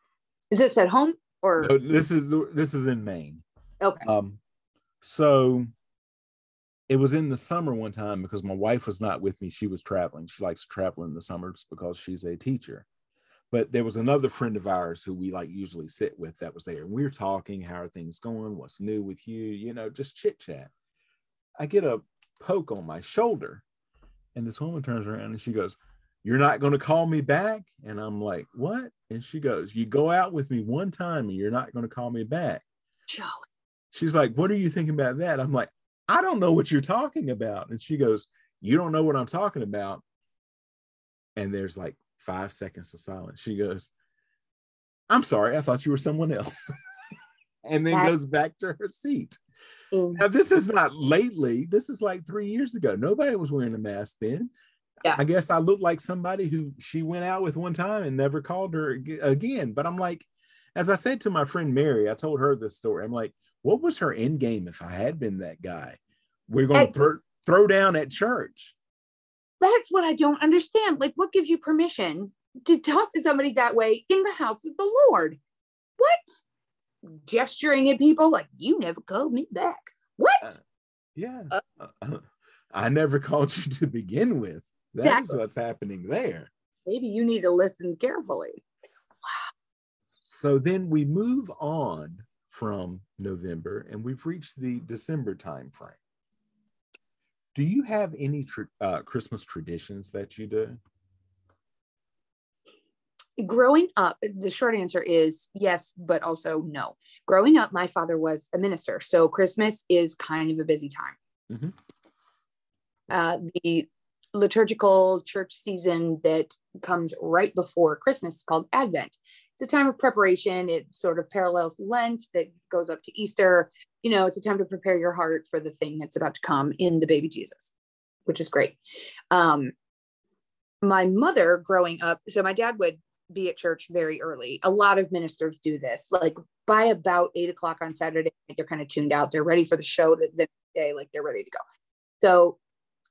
Is this at home or No, this is this is in Maine. okay? Um, so it was in the summer one time because my wife was not with me. She was traveling. She likes to travel in the summers because she's a teacher. But there was another friend of ours who we like usually sit with that was there. And we were talking, how are things going? What's new with you? You know, just chit chat. I get a poke on my shoulder, and this woman turns around and she goes, You're not going to call me back? And I'm like, What? And she goes, You go out with me one time and you're not going to call me back. Jolly. She's like, What are you thinking about that? I'm like, I don't know what you're talking about. And she goes, You don't know what I'm talking about. And there's like five seconds of silence. She goes, I'm sorry, I thought you were someone else. and then goes back to her seat. Mm. Now, this is not lately. This is like three years ago. Nobody was wearing a mask then. Yeah. I guess I look like somebody who she went out with one time and never called her again. But I'm like, as I said to my friend Mary, I told her this story. I'm like, what was her end game if I had been that guy? We're going to throw, throw down at church. That's what I don't understand. Like, what gives you permission to talk to somebody that way in the house of the Lord? What? Gesturing at people like you never called me back. What? Uh, Yeah. Uh, I never called you to begin with. That is Exactly. what's happening there. Maybe you need to listen carefully. Wow. So then we move on from November and we've reached the December time frame. Do you have any tr- uh, Christmas traditions that you do? growing up the short answer is yes but also no growing up my father was a minister so christmas is kind of a busy time Mhm. uh, the liturgical church season that comes right before christmas called advent it's a time of preparation it sort of parallels lent that goes up to easter you know it's a time to prepare your heart for the thing that's about to come in the baby jesus which is great um, my mother growing up so my dad would be at church very early. A lot of ministers do this. Like by about eight o'clock on Saturday, they're kind of tuned out. They're ready for the show the day, like they're ready to go. So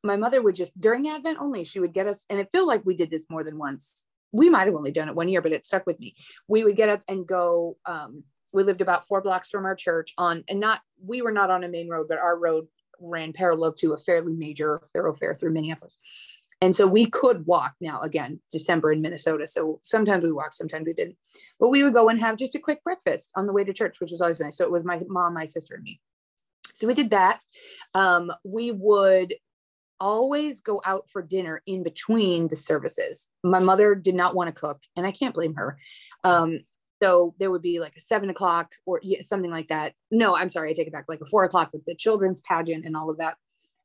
my mother would just during Advent only, she would get us, and it felt like we did this more than once. We might have only done it one year, but it stuck with me. We would get up and go. Um, we lived about four blocks from our church on, and not we were not on a main road, but our road ran parallel to a fairly major thoroughfare through Minneapolis. And so we could walk now again, December in Minnesota. So sometimes we walked, sometimes we didn't. But we would go and have just a quick breakfast on the way to church, which was always nice. So it was my mom, my sister, and me. So we did that. Um, we would always go out for dinner in between the services. My mother did not want to cook, and I can't blame her. Um, so there would be like a seven o'clock or something like that. No, I'm sorry, I take it back, like a four o'clock with the children's pageant and all of that.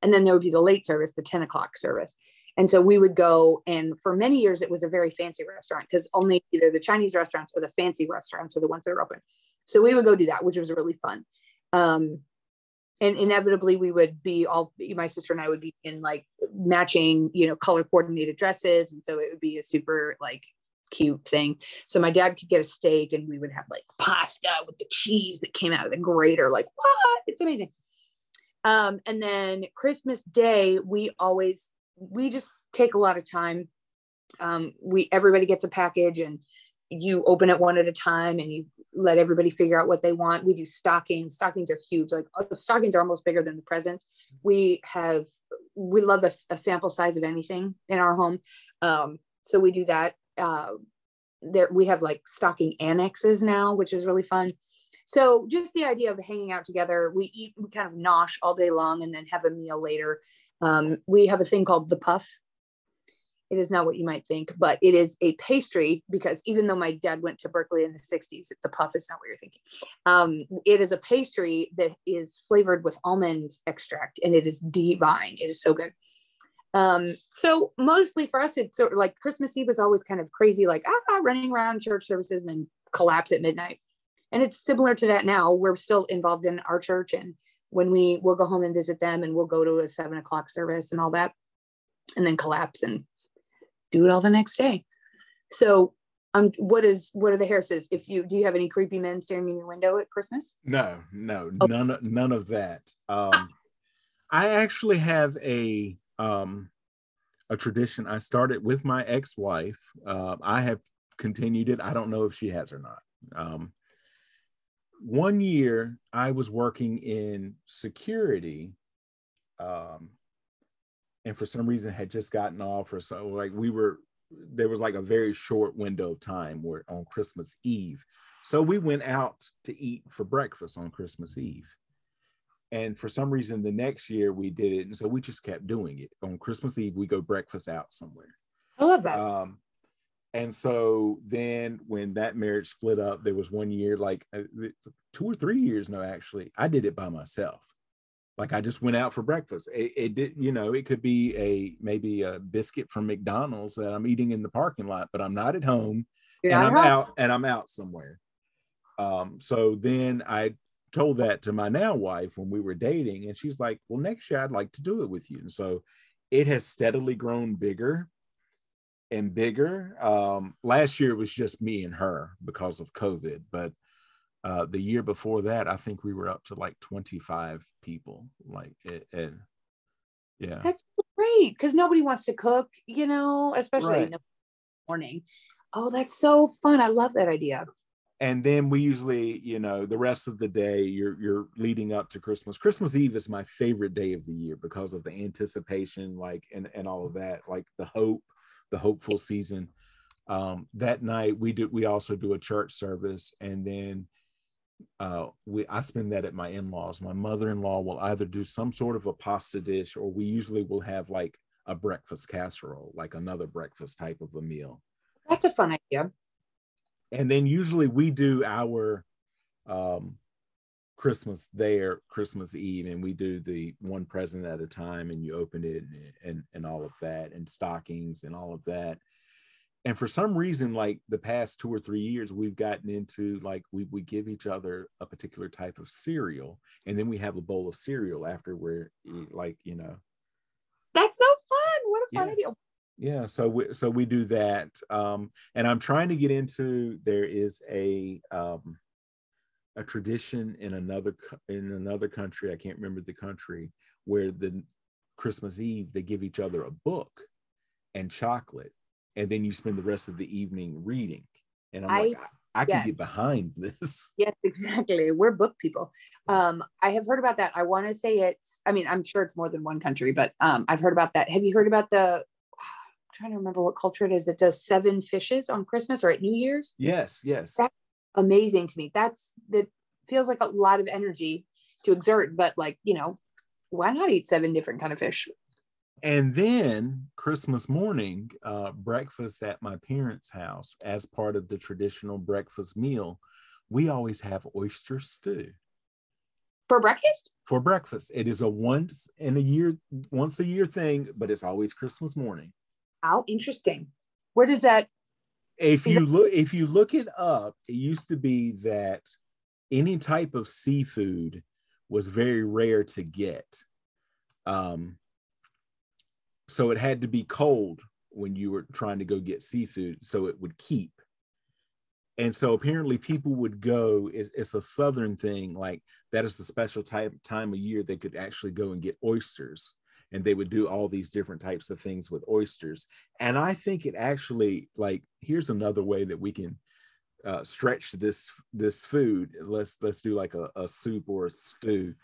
And then there would be the late service, the 10 o'clock service. And so we would go, and for many years, it was a very fancy restaurant because only either the Chinese restaurants or the fancy restaurants are the ones that are open. So we would go do that, which was really fun. Um, and inevitably, we would be all my sister and I would be in like matching, you know, color coordinated dresses. And so it would be a super like cute thing. So my dad could get a steak and we would have like pasta with the cheese that came out of the grater. Like, what? It's amazing. Um, and then Christmas Day, we always we just take a lot of time. Um, we everybody gets a package and you open it one at a time and you let everybody figure out what they want. We do stockings. Stockings are huge. Like uh, the stockings are almost bigger than the presents. We have we love a, a sample size of anything in our home. Um, so we do that. Uh, there we have like stocking annexes now, which is really fun. So just the idea of hanging out together, we eat, we kind of nosh all day long and then have a meal later. Um, we have a thing called the puff. It is not what you might think, but it is a pastry because even though my dad went to Berkeley in the 60s, the puff is not what you're thinking. Um, it is a pastry that is flavored with almond extract and it is divine. It is so good. Um, so mostly for us, it's sort of like Christmas Eve is always kind of crazy, like ah, running around church services and then collapse at midnight. And it's similar to that now. We're still involved in our church, and when we will go home and visit them, and we'll go to a seven o'clock service and all that, and then collapse and do it all the next day. So, um, what is what are the Harrises? If you do, you have any creepy men staring in your window at Christmas? No, no, oh. none, none of that. Um, I actually have a um, a tradition I started with my ex-wife. Uh, I have continued it. I don't know if she has or not. Um, one year I was working in security, um, and for some reason had just gotten off, or so like we were. There was like a very short window of time where on Christmas Eve, so we went out to eat for breakfast on Christmas Eve and for some reason, the next year we did it. And so we just kept doing it. On Christmas Eve, we go breakfast out somewhere. I love that. Um, and so then when that marriage split up, there was one year, like uh, two or three years, no, actually, I did it by myself. Like I just went out for breakfast. It, it did, you know, it could be a maybe a biscuit from McDonald's that I'm eating in the parking lot, but I'm not at home You're and I'm home. out and I'm out somewhere. Um, so then I told that to my now wife when we were dating, and she's like, "Well, next year I'd like to do it with you." And so it has steadily grown bigger and bigger. Um, last year it was just me and her because of COVID, but uh, the year before that, I think we were up to like 25 people. Like, it, it yeah, that's great because nobody wants to cook, you know, especially right. in the morning. Oh, that's so fun! I love that idea and then we usually you know the rest of the day you're you're leading up to christmas christmas eve is my favorite day of the year because of the anticipation like and and all of that like the hope the hopeful season um that night we do we also do a church service and then uh we i spend that at my in-laws. My mother-in-law will either do some sort of a pasta dish or we usually will have like a breakfast casserole like another breakfast type of a meal. That's a fun idea. And then usually we do our um, Christmas there, Christmas Eve, and we do the one present at a time, and you open it and, and and all of that, and stockings and all of that. And for some reason, like the past two or three years, we've gotten into like we we give each other a particular type of cereal, and then we have a bowl of cereal after we're like you know. That's so fun! What a fun yeah. idea! yeah so we so we do that um and i'm trying to get into there is a um a tradition in another in another country i can't remember the country where the christmas eve they give each other a book and chocolate and then you spend the rest of the evening reading and i'm I, like I, I yes. can get behind this yes exactly we're book people um i have heard about that i want to say it's i mean i'm sure it's more than one country but um i've heard about that have you heard about the trying to remember what culture it is that does seven fishes on Christmas or at New Year's. Yes, yes. That's amazing to me. That's that feels like a lot of energy to exert, but like, you know, why not eat seven different kind of fish? And then Christmas morning, uh, breakfast at my parents' house as part of the traditional breakfast meal, we always have oyster stew. For breakfast? For breakfast. It is a once in a year, once a year thing, but it's always Christmas morning. How interesting. Where does that? If you look, if you look it up, it used to be that any type of seafood was very rare to get. Um, so it had to be cold when you were trying to go get seafood so it would keep. And so apparently people would go it's, it's, a southern thing like that is the special type time of year they could actually go and get oysters. And they would do all these different types of things with oysters. And i think it actually like here's another way that we can uh, stretch this this food. Let's let's do like a, a soup or a stew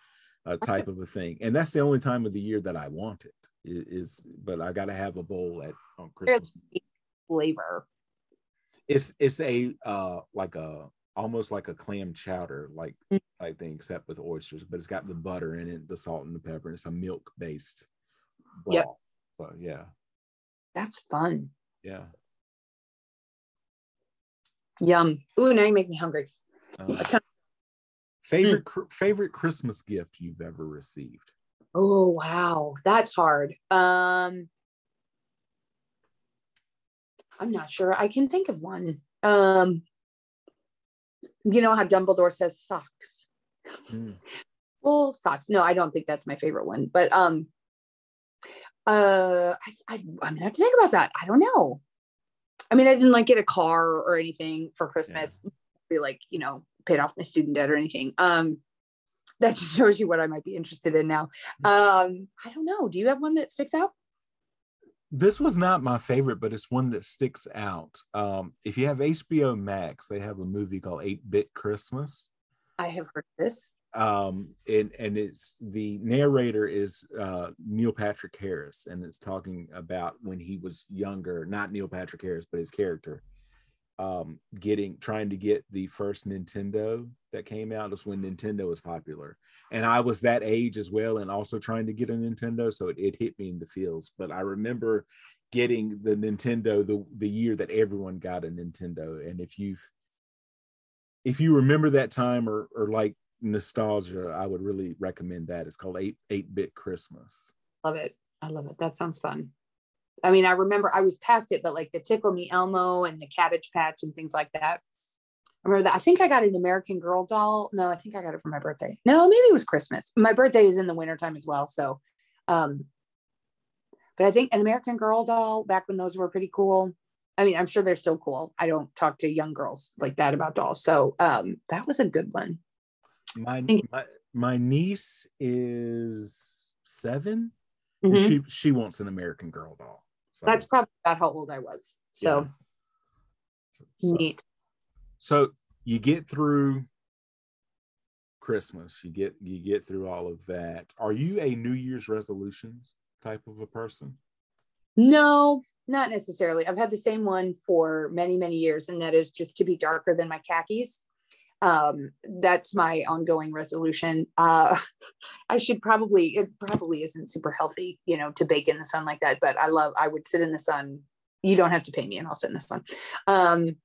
uh, type of a thing. And that's the only time of the year that i want it is but i got to have a bowl at on christmas flavor it's it's a uh like a almost like a clam chowder like mm. type thing except with oysters but it's got the butter in it the salt and the pepper and it's a milk based yeah. So yeah. That's fun. Yeah. Yum. Ooh, now you make me hungry. A ton- favorite cr- favorite Christmas gift you've ever received? Oh wow, that's hard. Um I'm not sure. I can think of one. Um you know how Dumbledore says socks. Mm. Well, socks. No, I don't think that's my favorite one. But um uh I, I I'm gonna have to think about that. I don't know. I mean, I didn't like get a car or anything for Christmas. Be like, you know, paid off my student debt or anything. Um that just shows you what I might be interested in now. Um, I don't know. Do you have one that sticks out? This was not my favorite, but it's one that sticks out. Um, if you have HBO Max, they have a movie called Eight Bit Christmas. I have heard this. um and and it's the narrator is uh neil patrick harris and it's talking about when he was younger not neil patrick harris but his character um getting trying to get the first nintendo that came out was when nintendo was popular and i was that age as well and also trying to get a nintendo so it, it hit me in the feels but i remember getting the nintendo the the year that everyone got a nintendo and if you've if you remember that time or or like nostalgia, I would really recommend that. It's called Eight Eight Bit Christmas. Love it. I love it. That sounds fun. I mean, I remember I was past it, but like the Tickle Me Elmo and the Cabbage Patch and things like that. I remember that. I think I got an American Girl doll. No, I think I got it for my birthday. No, maybe it was Christmas. My birthday is in the wintertime as well. So, um, but I think an American Girl doll back when those were pretty cool. I mean, I'm sure they're still cool. I don't talk to young girls like that about dolls. So, um, that was a good one. My my, my niece is 7 Mhm. she she wants an American Girl doll. So, That's probably about how old I was. So yeah. so, neat. so you get through Christmas, you get you get through all of that. Are you a New Year's resolutions type of a person? No, not necessarily. I've had the same one for many, many years, and that is just to be darker than my khakis. Um, that's my ongoing resolution. Uh, I should probably, it probably isn't super healthy, you know, to bake in the sun like that, but I love, I would sit in the sun. You don't have to pay me and I'll sit in the sun. Um,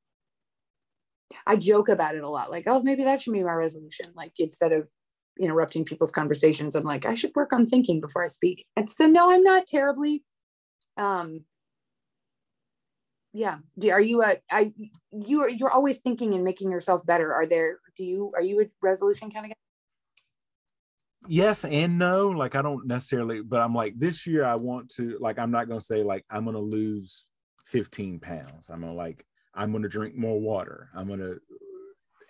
I joke about it a lot, like, oh, maybe that should be my resolution. Like instead of interrupting people's conversations, I'm like, I should work on thinking before I speak. And so, no, I'm not terribly um yeah. Do, are you a I you are you're always thinking and making yourself better. Are there do you are you a resolution kind of guy? Yes and no. Like i don't necessarily but i'm like this year i want to like i'm not going to say like i'm going to lose 15 pounds. I'm going to like i'm going to drink more water. I'm going to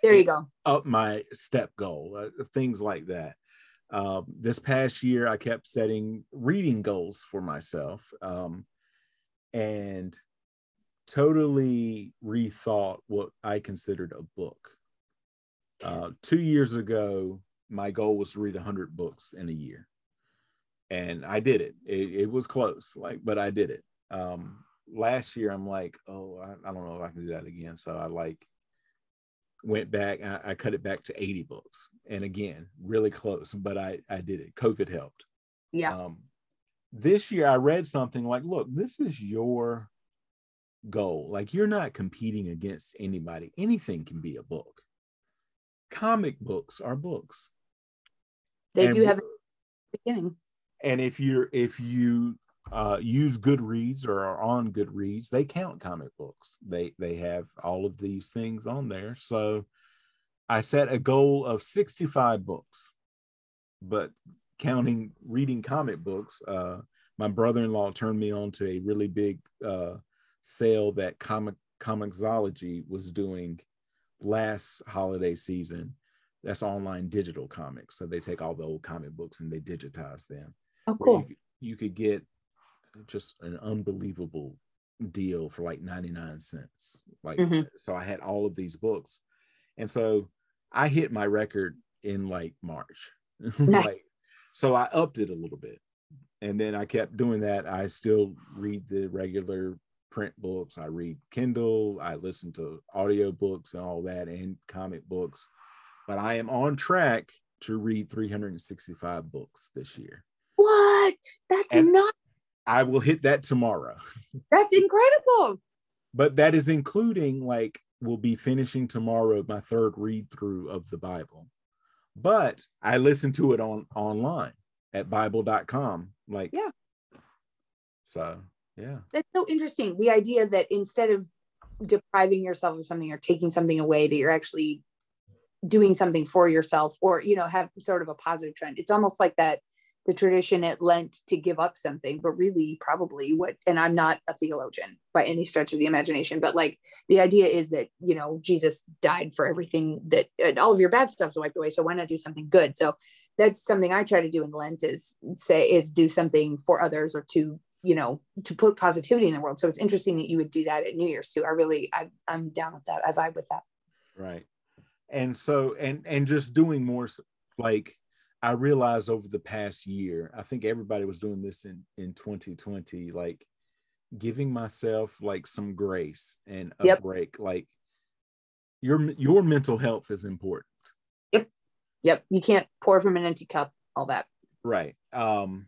there you go. up my step goal uh, things like that. Um, this past year i kept setting reading goals for myself um, and totally rethought what i considered a book. Uh, two years ago my goal was to read 100 books in a year. And i did it. It, it was close like but i did it. Um, last year i'm like oh I, I don't know if i can do that again. So i like went back. I, I cut it back to 80 books. And again really close but i i did it. Covid helped. Yeah. Um, this year i read something like look this is your goal like you're not competing against anybody. Anything can be a book. Comic books are books. They And do have a beginning. And if you're if you uh, use Goodreads or are on Goodreads, they count comic books. They they have all of these things on there. So I set a goal of 65 books, but counting reading comic books, uh, my brother-in-law turned me on to a really big uh, sale that comic Comixology was doing last holiday season. That's online digital comics. So they take all the old comic books and they digitize them. Oh cool. you, you could get just an unbelievable deal for like 99 cents. Like Mhm. so i had all of these books. And so i hit my record in like march. Like so i upped it a little bit. And then i kept doing that. I still read the regular print books i read kindle i listen to audiobooks and all that and comic books but i am on track to read 365 books this year what that's And- not I will hit that tomorrow. That's incredible. But that is including like we'll be finishing tomorrow my third read through of the Bible. But I listen to it on online at bible.com like Yeah. So, yeah. That's so interesting. The idea that instead of depriving yourself of something or taking something away, that you're actually doing something for yourself or, you know, have sort of a positive trend. It's almost like that the tradition at Lent to give up something, but really probably what, and I'm not a theologian by any stretch of the imagination, but like the idea is that, you know, Jesus died for everything that all of your bad stuff's wiped away. So why not do something good? So that's something I try to do in Lent is say, is do something for others or to, you know, to put positivity in the world. So it's interesting that you would do that at New Year's too. I really, I, I'm down with that. I vibe with that. Right. And so, and, and just doing more like, I realized over the past year, I think everybody was doing this in in 2020, like giving myself like some grace and a Yep. break. Like your your mental health is important, Yep. Yep you can't pour from an empty cup, all that. right? Um,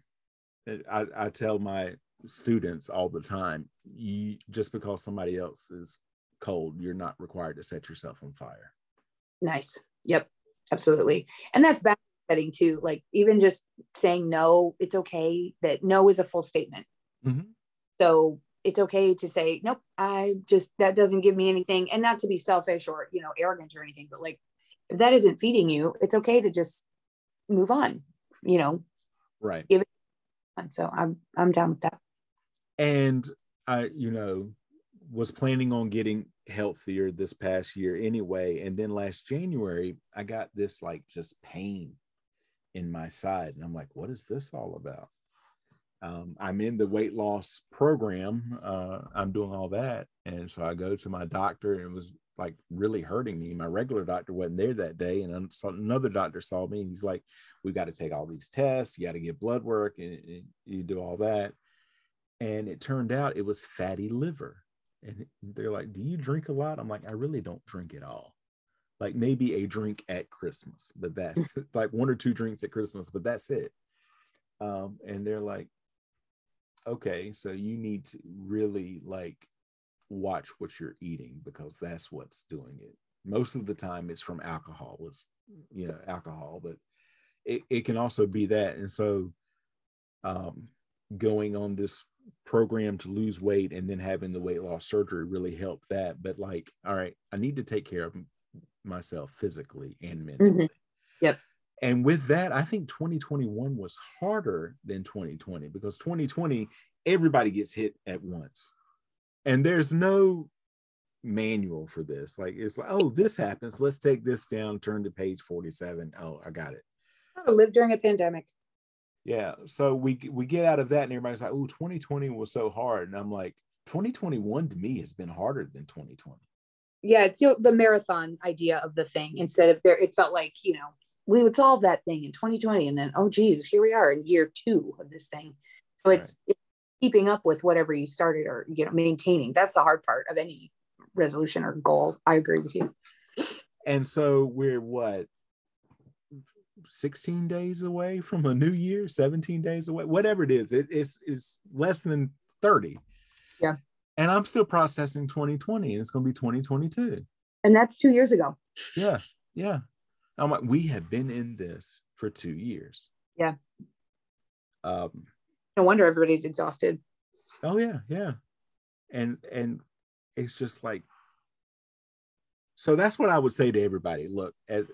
I I tell my students all the time, you just because somebody else is cold, you're not required to set yourself on fire. Nice. Yep. Absolutely. And that's boundary setting too. Like even just saying no, it's okay that no is a full statement. Mhm. So it's okay to say, nope, I just, that doesn't give me anything. And not to be selfish or, you know, arrogant or anything, but like if that isn't feeding you, it's okay to just move on, you know. Right. And so I'm, I'm down with that. and i you know was planning on getting healthier this past year anyway. And then last january i got this like just pain in my side. And i'm like what is this all about? Um, i'm in the weight loss program. Uh, i'm doing all that. And so i go to my doctor and was like really hurting me. My regular doctor wasn't there that day and another doctor saw me and he's like "We've got to take all these tests you got to get blood work and, and you do all that. And it turned out it was fatty liver. And they're like do you drink a lot? I'm like i really don't drink at all. Like maybe a drink at christmas but that's like one or two drinks at christmas but that's it. Um, and they're like okay so you need to really like watch what you're eating because that's what's doing it. Most of the time it's from alcohol is you know alcohol but it, it can also be that. And so um, going on this program to lose weight and then having the weight loss surgery really helped that. But like all right i need to take care of myself physically and mentally. Yep. and with that i think 2021 was harder than 2020 because 2020 everybody gets hit at once and there's no manual for this like it's like oh this happens let's take this down turn to page 47 oh i got it to live during a pandemic. yeah. So we we get out of that, and everybody's like, "Oh, 2020 was so hard," and I'm like, "2021 to me has been harder than 2020." Yeah. It's you know, the marathon idea of the thing instead of there, it felt like, you know, we would solve that thing in 2020 and then, oh, geez, here we are in year two of this thing. So it's, it's keeping up with whatever you started or, you know, maintaining. That's the hard part of any resolution or goal. I agree with you. And so we're what 16 days away from a new year, 17 days away, whatever it is. It is is less than 30. Yeah. And I'm still processing 2020, and it's going to be 2022. And that's two years ago. Yeah, yeah. I'm like, we have been in this for two years. Yeah. Um, No wonder everybody's exhausted. Oh yeah, yeah. And and it's just like so that's what I would say to everybody. Look, as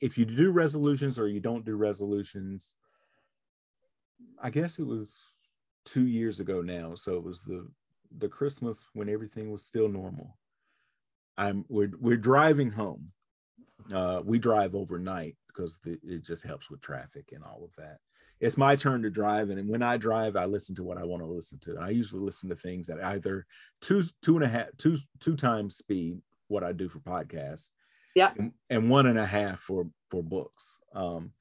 if you do resolutions or you don't do resolutions, I guess it was two years ago now. So it was the the Christmas when everything was still normal. I'm we're we're driving home. Uh, we drive overnight because the, it just helps with traffic and all of that. It's my turn to drive, and when I drive, I listen to what I want to listen to. I usually listen to things at either two two and a half two two times speed, what I do for podcasts, Yeah. and, and one and a half for for books. Um,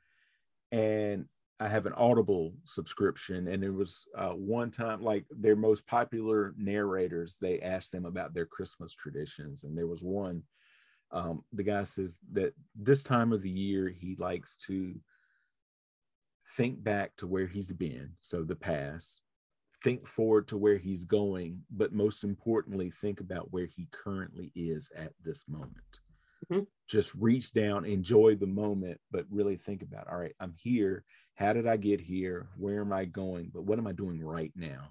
and I have an Audible subscription, and there was uh, one time like their most popular narrators. They asked them about their Christmas traditions, and there was one. Um, the guy says that this time of the year he likes to think back to where he's been, so the past, think forward to where he's going, but most importantly, think about where he currently is at this moment. Mm-hmm. Just reach down, enjoy the moment, but really think about all right, I'm here. How did I get here? Where am I going? But what am I doing right now?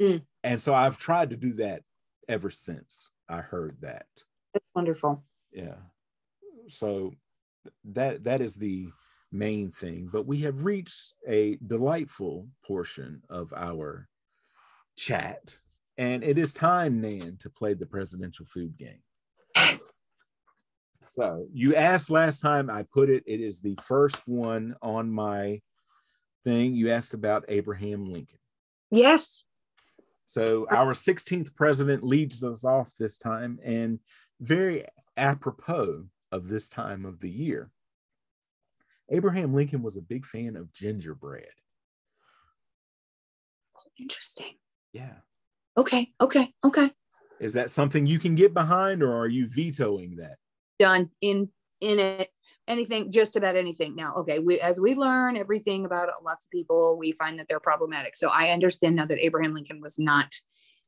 Mm. And so I've tried to do that ever since I heard that. That's wonderful. Yeah. So that that is the main thing. But we have reached a delightful portion of our chat. And it is time, Nan, to play the presidential food game. Yes. So you asked last time, I put it, it is the first one on my thing. You asked about Abraham Lincoln. Yes. So our 16th president leads us off this time, and very apropos of this time of the year. Abraham Lincoln was a big fan of gingerbread. Oh, interesting. Yeah. Okay. Okay. Okay. Is that something you can get behind, or are you vetoing that? Done in in it. Anything, just about anything. Now, okay, we as we learn everything about lots of people, we find that they're problematic. So I understand now that Abraham Lincoln was not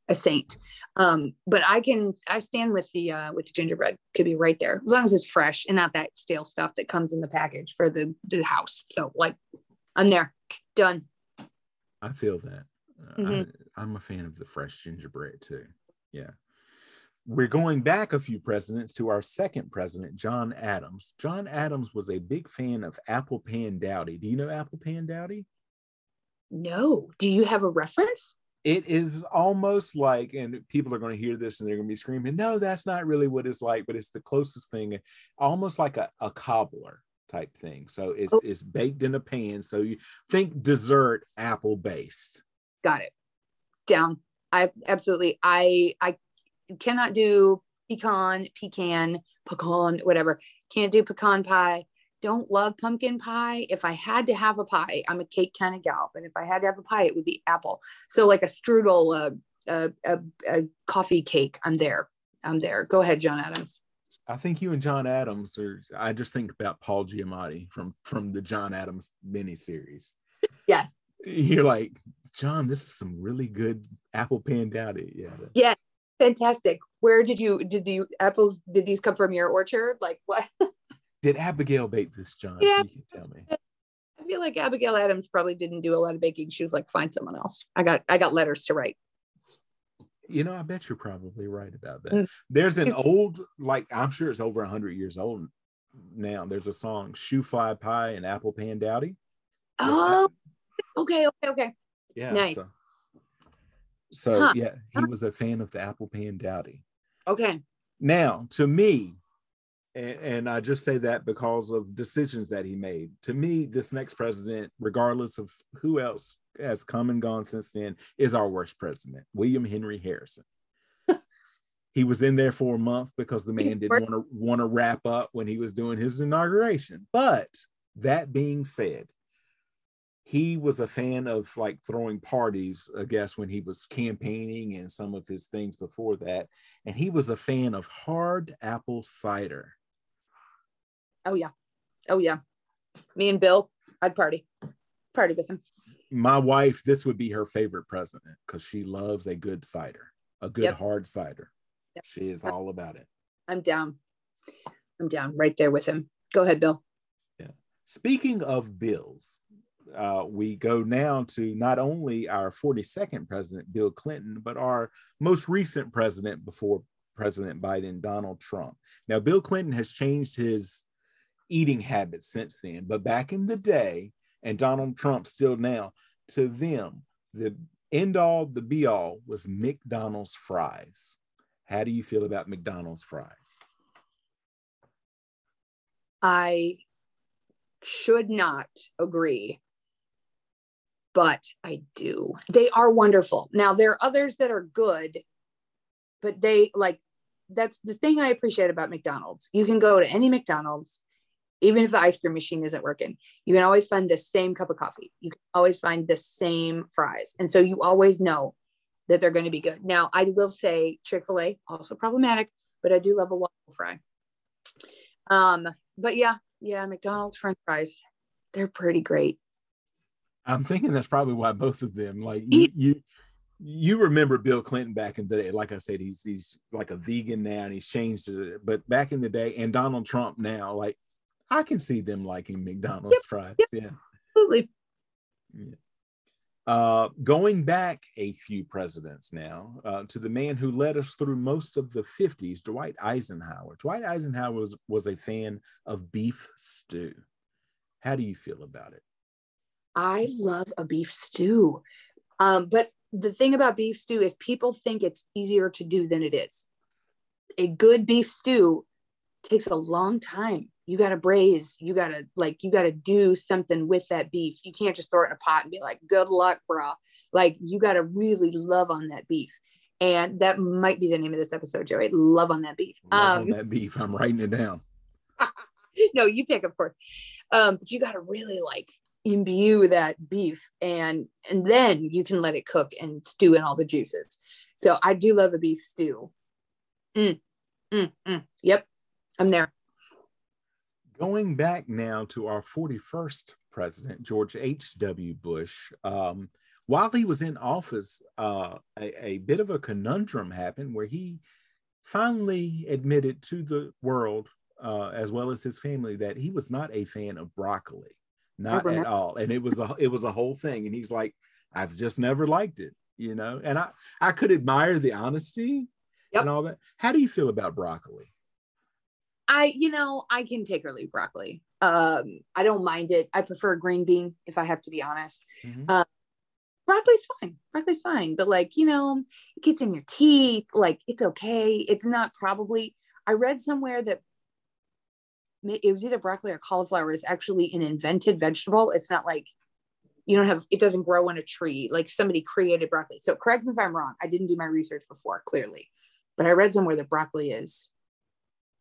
a saint. Um, but I can I stand with the uh, with the gingerbread. Could be right there as long as it's fresh and not that stale stuff that comes in the package for the the house. So like, I'm there. Done. I feel that. Mm-hmm. I, I'm a fan of the fresh gingerbread too. Yeah. We're going back a few presidents to our second president, John Adams. John Adams was a big fan of apple pan dowdy. Do you know apple pan dowdy? No. Do you have a reference? It is almost like, and people are going to hear this and they're going to be screaming, no, that's not really what it's like, but it's the closest thing, almost like a, a cobbler type thing. So it's, oh. it's baked in a pan. So you think dessert apple based. Got it. Down. I absolutely, I, I cannot do pecan, pecan, pecan, whatever. Can't do pecan pie. Don't love pumpkin pie. If I had to have a pie, I'm a cake kind of gal, but if I had to have a pie, it would be apple. So like a strudel, uh, a, a, a coffee cake, I'm there. I'm there. Go ahead, John Adams. I think you and John Adams are. I just think about Paul Giamatti from from the John Adams miniseries. Yes. You're like John. This is some really good apple pan dowdy. Yeah. Yeah fantastic. Where did you did the apples did these come from your orchard? Like what? did Abigail bake this, John? Yeah. You can tell me. I feel like Abigail Adams probably didn't do a lot of baking. She was like, find someone else. I got I got letters to write. You know, I bet you're probably right about that. Mm. There's an old, like I'm sure it's over hundred years old now. There's a song, Shoo Fly Pie and Apple Pan Dowdy. Oh, okay, okay, okay. Yeah. Nice. So so huh. yeah, he was a fan of the apple pan dowdy. Okay. Now, to me, and, and, I just say that because of decisions that he made. To me, this next president, regardless of who else has come and gone since then, is our worst president, William Henry Harrison. he was in there for a month because the man didn't want to want to wrap up when he was doing his inauguration. But that being said, he was a fan of like throwing parties, I guess, when he was campaigning and some of his things before that. And he was a fan of hard apple cider. Oh, yeah. Oh, yeah. Me and Bill, I'd party, party with him. My wife, this would be her favorite president because she loves a good cider, a good yep. hard cider. Yep. She is all about it. I'm down. I'm down right there with him. Go ahead, Bill. Yeah. Speaking of bills, uh, we go now to not only our 42nd president, Bill Clinton, but our most recent president before President Biden, Donald Trump. Now, Bill Clinton has changed his eating habits since then, but back in the day, and Donald Trump still now, to them, the end all, the be all was McDonald's fries. How do you feel about McDonald's fries? I should not agree but I do. They are wonderful. Now, there are others that are good, but they like that's the thing I appreciate about McDonald's. You can go to any McDonald's, even if the ice cream machine isn't working, you can always find the same cup of coffee. You can always find the same fries. And so you always know that they're going to be good. Now, I will say Chick fil A, also problematic, but I do love a waffle fry. Um, but yeah, yeah, McDonald's French fries, they're pretty great. I'm thinking that's probably why both of them like you, you you remember Bill Clinton back in the day. Like I said, he's he's like a vegan now and he's changed it. But back in the day, and Donald Trump now, like I can see them liking McDonald's yep, fries. Yep, yeah. Absolutely. Yeah. Uh, going back a few presidents now uh, to the man who led us through most of the 50s, Dwight Eisenhower. Dwight Eisenhower was, was a fan of beef stew. How do you feel about it? I love a beef stew. Um, but the thing about beef stew is people think it's easier to do than it is. A good beef stew takes a long time you got to braise you got to like you got to do something with that beef. You can't just throw it in a pot and be like good luck bro like you got to really love on that beef. And that might be the name of this episode joey. Love on that beef. Love um, on that beef. I'm writing it down. No you pick of course. Um but you got to really like imbue that beef and and then you can let it cook and stew in all the juices. So i do love a beef stew. Mm, mm, mm. yep i'm there going back now to our 41st president, George H.W. Bush, um, while he was in office, uh, a, a, bit of a conundrum happened where he finally admitted to the world, uh, as well as his family, that he was not a fan of broccoli, not at all. And it was a it was a whole thing. And he's like, I've just never liked it, you know. And I I could admire the honesty yep. and all that. How do you feel about broccoli? I, you know, I can take or leave broccoli. Um, I don't mind it. I prefer green bean if I have to be honest. Mm-hmm. Uh, broccoli's fine. Broccoli's fine, but like you know, it gets in your teeth. Like it's okay. It's not probably. I read somewhere that it was either broccoli or cauliflower is actually an invented vegetable. It's not like you don't have it doesn't grow on a tree like somebody created broccoli. So correct me if I'm wrong. I didn't do my research before clearly, but I read somewhere that broccoli is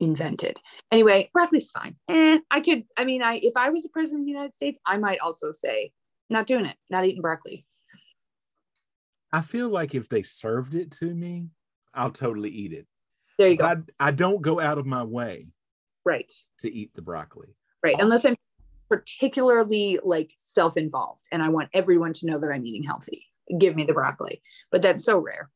invented. Anyway, broccoli's fine. Eh, I could, I mean, I if I was a president of the United States, I might also say, not doing it, not eating broccoli. I feel like if they served it to me, I'll totally eat it. There you go. I, I don't go out of my way right to eat the broccoli. Right. Also, Unless I'm particularly like self-involved and I want everyone to know that I'm eating healthy. Give me the broccoli. But that's so rare.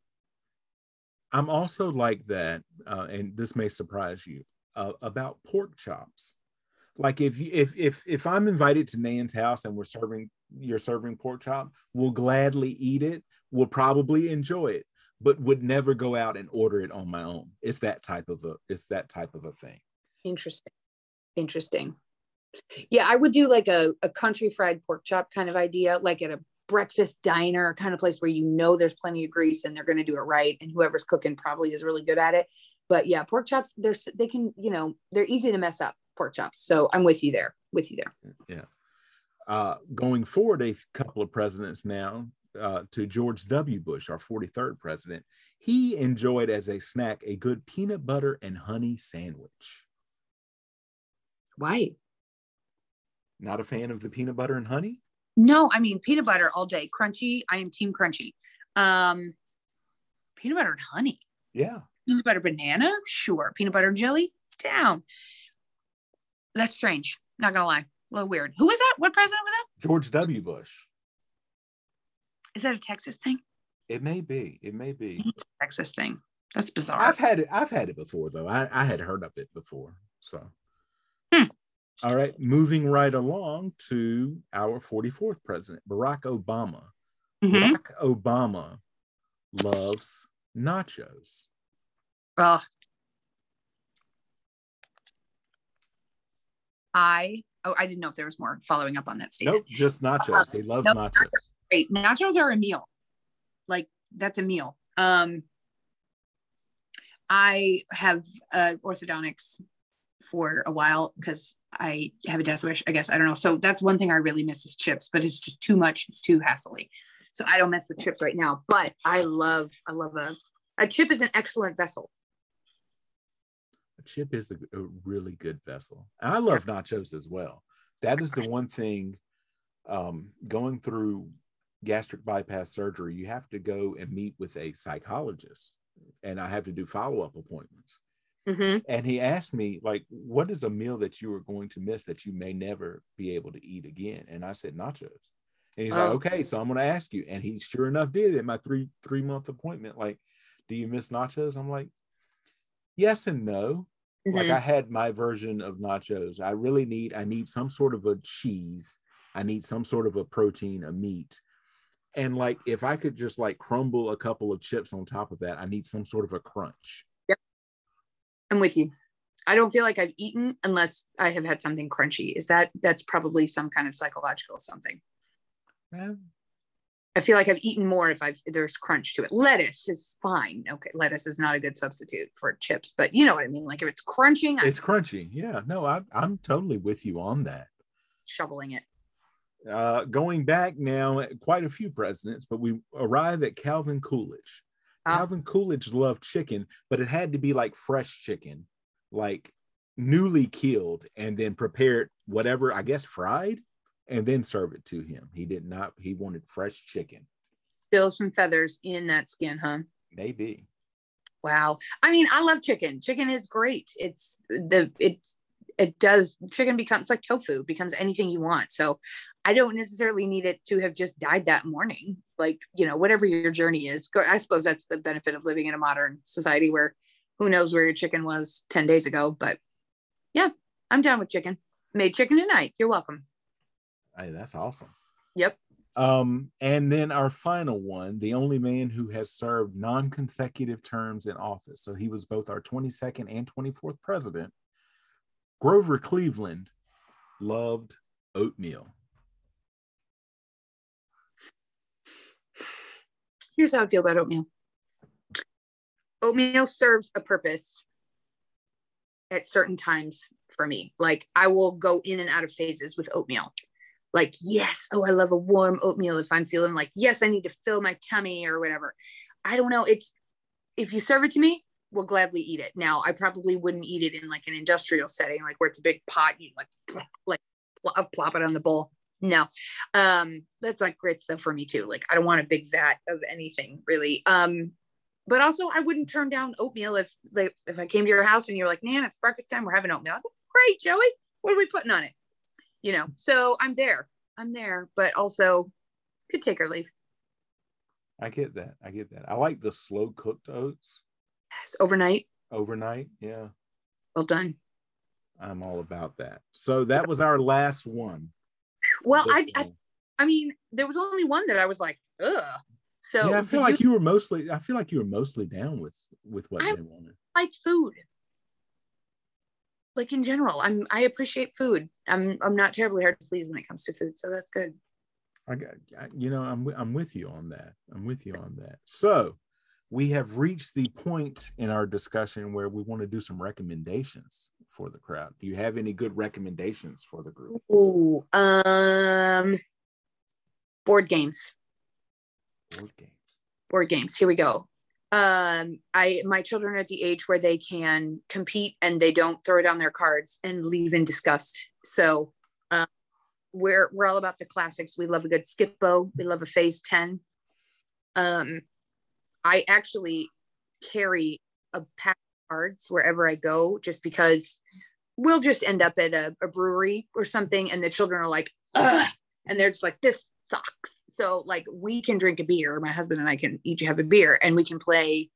I'm also like that, uh, and this may surprise you uh, about pork chops. Like if if if if I'm invited to Nan's house and we're serving you're serving pork chop, we'll gladly eat it. We'll probably enjoy it, but would never go out and order it on my own. It's that type of a it's that type of a thing. Interesting, interesting. Yeah, I would do like a, a country fried pork chop kind of idea, like at a breakfast diner kind of place where you know there's plenty of grease and they're going to do it right and whoever's cooking probably is really good at it. But yeah pork chops there's they can you know they're easy to mess up pork chops. So i'm with you there with you there. Yeah. Uh, going forward a couple of presidents now uh, to george w. Bush our 43rd president he enjoyed as a snack a good peanut butter and honey sandwich. Why? Not a fan of the peanut butter and honey no, I mean peanut butter all day. Crunchy. I am team crunchy. Um, peanut butter and honey. Yeah. Peanut butter banana. Sure. Peanut butter and jelly. Down. That's strange. Not gonna lie. A little weird. Who was that? What president was that? George W. Bush. Is that a Texas thing? It may be. It may be. It's a Texas thing. That's bizarre. I've had it. I've had it before though. I, I had heard of it before. So. Hmm. All right, moving right along to our 44th president, Barack Obama. Mm-hmm. Barack Obama loves nachos. Oh. I oh I didn't know if there was more following up on that statement. Nope, just nachos. he loves nope, nachos. nachos. Great. Nachos are a meal. Like that's a meal. Um I have uh orthodontics for a while because I have a death wish, I guess. I don't know. So that's one thing I really miss is chips, but it's just too much. It's too hassly. So I don't mess with chips right now. But I love, I love a a chip is an excellent vessel. A chip is a, a really good vessel. And I love yeah. nachos as well. That is the one thing um, going through gastric bypass surgery, you have to go and meet with a psychologist, and I have to do follow up appointments. Mm-hmm. And he asked me, like, what is a meal that you are going to miss that you may never be able to eat again? And I said, nachos. And he's oh. like, okay, so I'm going to ask you. And he sure enough did at my three three month appointment. Like, do you miss nachos? I'm like, yes and no. Mm-hmm. Like I had my version of nachos. I really need I need some sort of a cheese. I need some sort of a protein, a meat. And like if I could just like crumble a couple of chips on top of that, I need some sort of a crunch. I'm with you. I don't feel like I've eaten unless I have had something crunchy. Is that that's probably some kind of psychological something? I feel like I've eaten more if I've there's crunch to it. Lettuce is fine. Okay, lettuce is not a good substitute for chips, but you know what I mean. Like if it's crunching, it's I'm crunchy. Yeah, no, I, I'm totally with you on that. Shoveling it. Uh, going back now, quite a few presidents, but we arrive at Calvin Coolidge. Oh. Calvin Coolidge loved chicken, but it had to be like fresh chicken, like newly killed and then prepared, whatever I guess fried and then serve it to him. He did not, he wanted fresh chicken. Still some feathers in that skin, huh? Maybe. Wow. I mean, I love chicken. Chicken is great. It's the, it's, it does, chicken becomes like tofu, becomes anything you want. So I don't necessarily need it to have just died that morning. Like, you know, whatever your journey is. I suppose that's the benefit of living in a modern society where who knows where your chicken was 10 days ago. But yeah, I'm down with chicken. Made chicken tonight. You're welcome. Hey, that's awesome. Yep. Um, and then our final one, the only man who has served non-consecutive terms in office. So he was both our 22nd and 24th president. Grover Cleveland loved oatmeal. Here's how I feel about oatmeal. Oatmeal serves a purpose at certain times for me. Like I will go in and out of phases with oatmeal like, yes, oh, I love a warm oatmeal if I'm feeling like, yes, I need to fill my tummy or whatever. I don't know. It's if you serve it to me, we'll gladly eat it. Now, I probably wouldn't eat it in like an industrial setting, like where it's a big pot, you like, like plop, plop it on the bowl. No, um, that's like great stuff for me too. Like, I don't want a big vat of anything really. Um, but also, I wouldn't turn down oatmeal if like if I came to your house and you're like, man, it's breakfast time, we're having oatmeal. Great, Joey. What are we putting on it? you know, so I'm there. I'm there, but also could take or leave. I get that. I get that. I like the slow cooked oats. Yes, overnight. Overnight, yeah. Well done. I'm all about that. So that was our last one. Well, I, I, I mean, there was only one that I was like, ugh. So yeah, I feel like you, you, were mostly. I feel like you were mostly down with with what I they wanted. Like food like in general i'm i appreciate food i'm i'm not terribly hard to please when it comes to food so that's good i got you know i'm i'm with you on that i'm with you on that so we have reached the point in our discussion where we want to do some recommendations for the crowd. Do you have any good recommendations for the group? Ooh, um board games. Board games. Board games here we go. Um i my children are at the age where they can compete and they don't throw down their cards and leave in disgust. So um, we're we're all about the classics. We love a good skip-bo we love a phase 10 um i actually carry a pack cards wherever i go just because we'll just end up at a, a brewery or something and the children are like Ugh! and they're just like this sucks so like we can drink a beer, my husband and I can each have a beer and we can play,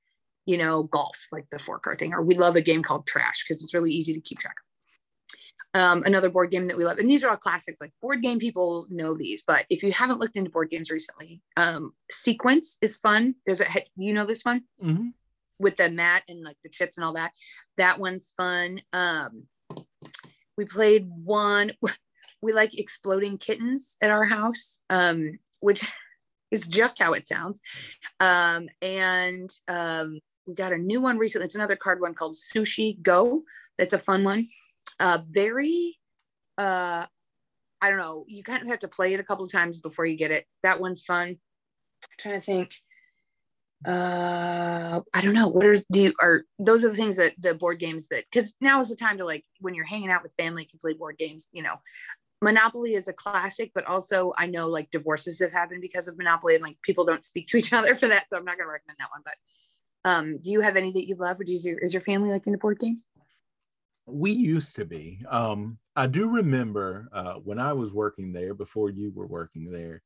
you know, golf, like the four card thing, or we love a game called Trash because it's really easy to keep track of. Um, another board game that we love, and these are all classics. Like board game people know these, but if you haven't looked into board games recently, um, Sequence is fun. There's a you know this one mm-hmm. With the mat and like the chips and all that. That one's fun. Um, we played one. We like exploding kittens at our house. Um, which is just how it sounds. Um, and um, we got a new one recently. It's another card one called Sushi Go. That's a fun one. Uh, very, uh, I don't know. You kind of have to play it a couple of times before you get it. That one's fun. I'm trying to think. Uh, I don't know. What are do you are those are the things that the board games that because now is the time to like when you're hanging out with family, you can play board games. You know, Monopoly is a classic, but also I know like divorces have happened because of Monopoly and like people don't speak to each other for that. So I'm not going to recommend that one. But um, do you have any that you love or do you, is your family like into board games? We used to be. Um, I do remember uh, when I was working there before you were working there,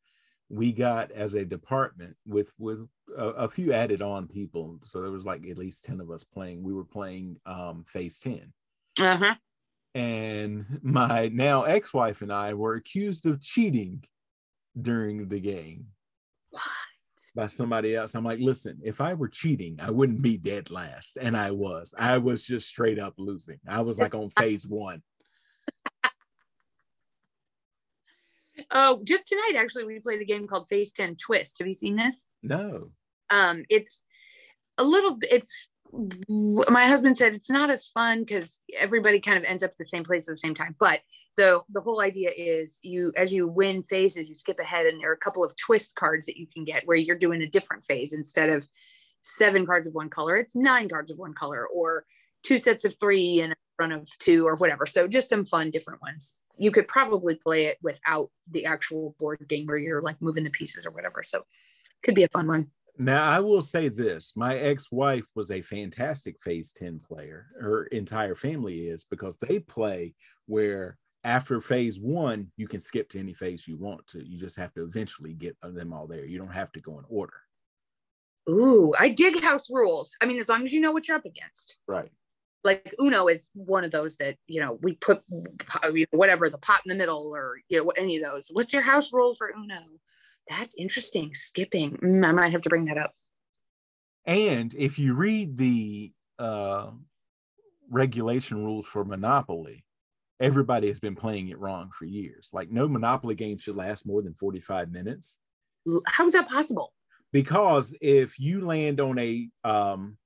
we got as a department with with a, a, few added on people. So there was like at least 10 of us playing. We were playing um phase 10 uh-huh. And my now ex-wife and i were accused of cheating during the game. What? by somebody else. I'm like listen if i were cheating i wouldn't be dead last. And i was. I was just straight up losing. I was like on phase one Oh, just tonight, actually, we played a game called Phase 10 Twist. Have you seen this? No. Um, it's a little, it's, my husband said it's not as fun because everybody kind of ends up at the same place at the same time. But the the whole idea is you as you win phases, you skip ahead, and there are a couple of twist cards that you can get where you're doing a different phase instead of seven cards of one color, it's nine cards of one color, or two sets of three and a run of two, or whatever. So just some fun different ones you could probably play it without the actual board game where you're like moving the pieces or whatever. So could be a fun one. Now I will say this: my ex-wife was a fantastic Phase Ten player. Her entire family is because they play where after Phase One you can skip to any phase you want to. You just have to eventually get them all there. You don't have to go in order. Ooh, I dig house rules. I mean, as long as you know what you're up against. Right like Uno is one of those that you know we put whatever the pot in the middle or you know any of those. What's your house rules for Uno? That's interesting. Skipping. Mm, I might have to bring that up. And if you read the uh, regulation rules for Monopoly, everybody has been playing it wrong for years. Like no Monopoly game should last more than 45 minutes. How is that possible? Because if you land on a um,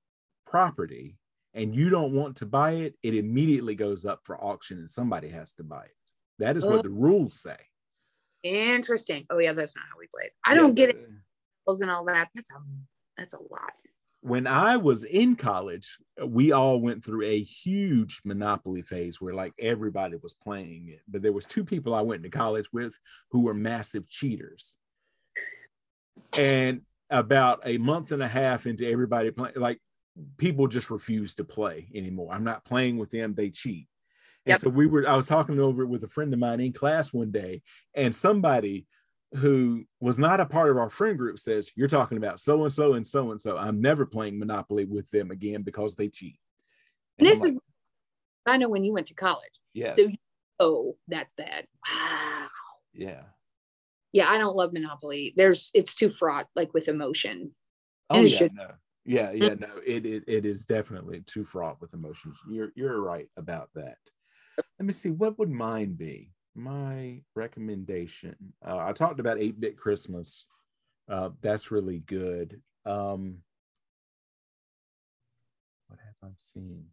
property and you don't want to buy it, it immediately goes up for auction and somebody has to buy it. That is what oh. the rules say. Interesting. Oh yeah, that's not how we played. I yeah, don't get uh, it and all that. That's a that's a lot. When I was in college, we all went through a huge monopoly phase where like everybody was playing it. But there was two people I went to college with who were massive cheaters. And about a month and a half into everybody playing, like people just refuse to play anymore. I'm not playing with them, they cheat. And yep. so we were, I was talking over it with a friend of mine in class one day, and somebody who was not a part of our friend group says, You're talking about so and so and so and so. I'm never playing Monopoly with them again because they cheat. And this like, is, I know when you went to college. Yeah. So, oh, that's bad. Wow. Yeah. Yeah, I don't love Monopoly. There's, it's too fraught, like with emotion. Oh, yeah, no yeah yeah no it, it it is definitely too fraught with emotions. You're you're right about that. Let me see what would mine be? My recommendation uh, i talked about 8-bit christmas. Uh, that's really good. Um what have i seen?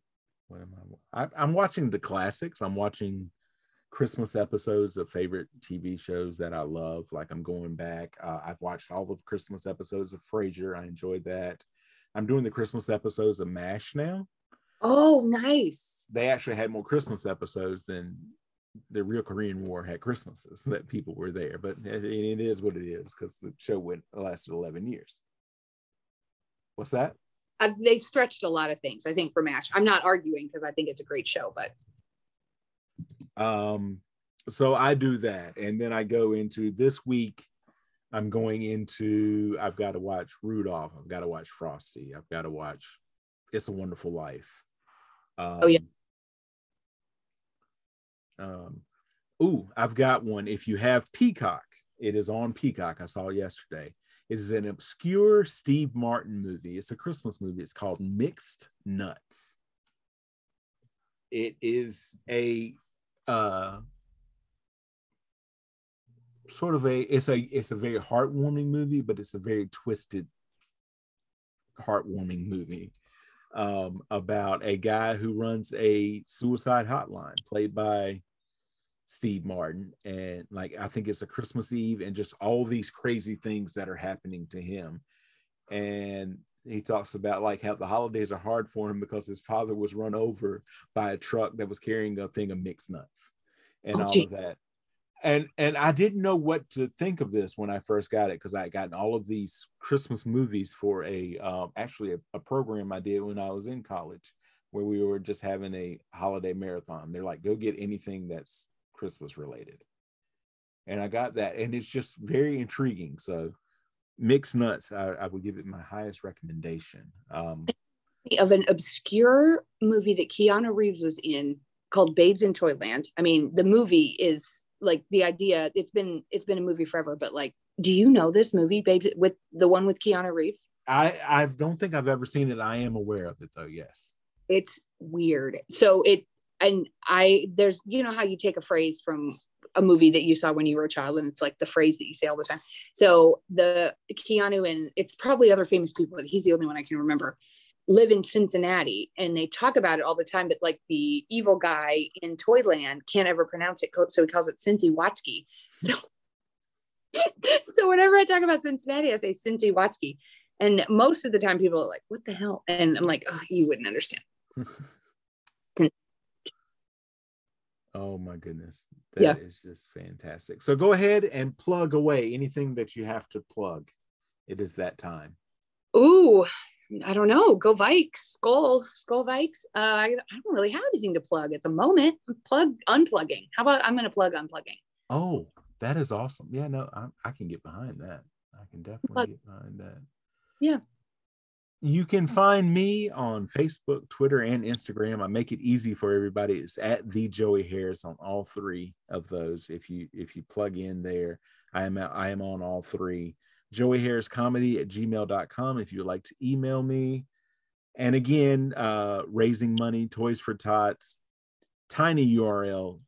What am i I, i'm watching the classics. I'm watching christmas episodes of favorite tv shows that i love. Like i'm going back uh, i've watched all of christmas episodes of frasier. I enjoyed that I'm doing the Christmas episodes of MASH now. Oh, nice. They actually had more Christmas episodes than the real Korean War had Christmases that people were there. But it, it is what it is because the show went lasted 11 years. What's that? Uh, they stretched a lot of things, I think, for MASH. I'm not arguing because I think it's a great show, but. Um, so I do that. And then I go into this week I'm going into I've got to watch Rudolph, I've got to watch Frosty, I've got to watch It's a Wonderful Life. Um, oh yeah. Um, ooh, I've got one. If you have Peacock, it is on Peacock. I saw it yesterday. It is an obscure Steve Martin movie. It's a Christmas movie. It's called Mixed Nuts. It is a uh, sort of a it's a it's a very heartwarming movie, but it's a very twisted, heartwarming movie um, about a guy who runs a suicide hotline, played by Steve Martin, and like I think it's a Christmas Eve, and just all these crazy things that are happening to him, and he talks about like how the holidays are hard for him because his father was run over by a truck that was carrying a thing of mixed nuts and oh, all gee. of that and and I didn't know what to think of this when I first got it because I had gotten all of these Christmas movies for a um, actually a, a, program I did when I was in college where we were just having a holiday marathon. They're like, go get anything that's Christmas related. and I got that, and it's just very intriguing. So, mixed nuts, I, I would give it my highest recommendation. Um, of an obscure movie that Keanu Reeves was in called Babes in Toyland. I mean, the movie is like the idea. It's been it's been a movie forever, but like, do you know this movie, Babes, with the one with Keanu Reeves? I I don't think I've ever seen it. I am aware of it though. Yes, it's weird. So it and I there's you know how you take a phrase from a movie that you saw when you were a child and it's like the phrase that you say all the time. So the Keanu and it's probably other famous people, but he's the only one I can remember live in Cincinnati and they talk about it all the time, but like the evil guy in Toyland can't ever pronounce it, so he calls it Cincy Watsky. So, so whenever I talk about Cincinnati, I say Cincy Watsky. And most of the time people are like, what the hell? And I'm like, oh, you wouldn't understand. oh my goodness. that yeah. is just fantastic. So go ahead and plug away anything that you have to plug. It is that time. Ooh, I don't know. Go Vikes, Skol, Skol Vikes. Uh, I, I don't really have anything to plug at the moment. Plug unplugging. How about I'm going to plug unplugging? Oh, that is awesome. Yeah, no, I, I can get behind that. I can definitely plug. get behind that. Yeah. You can find me on Facebook, Twitter, and Instagram. I make it easy for everybody. It's at the Joey Harris on all three of those. If you if you plug in there, I am I am on all three. Joey Harris Comedy at gmail.com if you would like to email me. And again, uh, raising money, Toys for Tots, tinyurl.com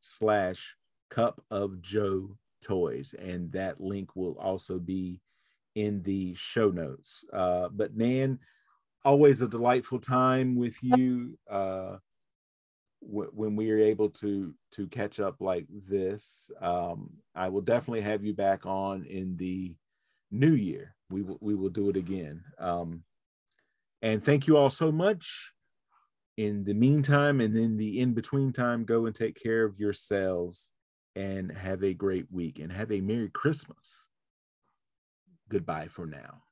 slash cup of Joe toys. And that link will also be in the show notes. Uh, but Nan, always a delightful time with you. Uh, when we are able to to catch up like this um i will definitely have you back on in the new year. We will we will do it again. Um and thank you all so much. In the meantime and in the in between time go and take care of yourselves and have a great week and have a merry christmas. Goodbye for now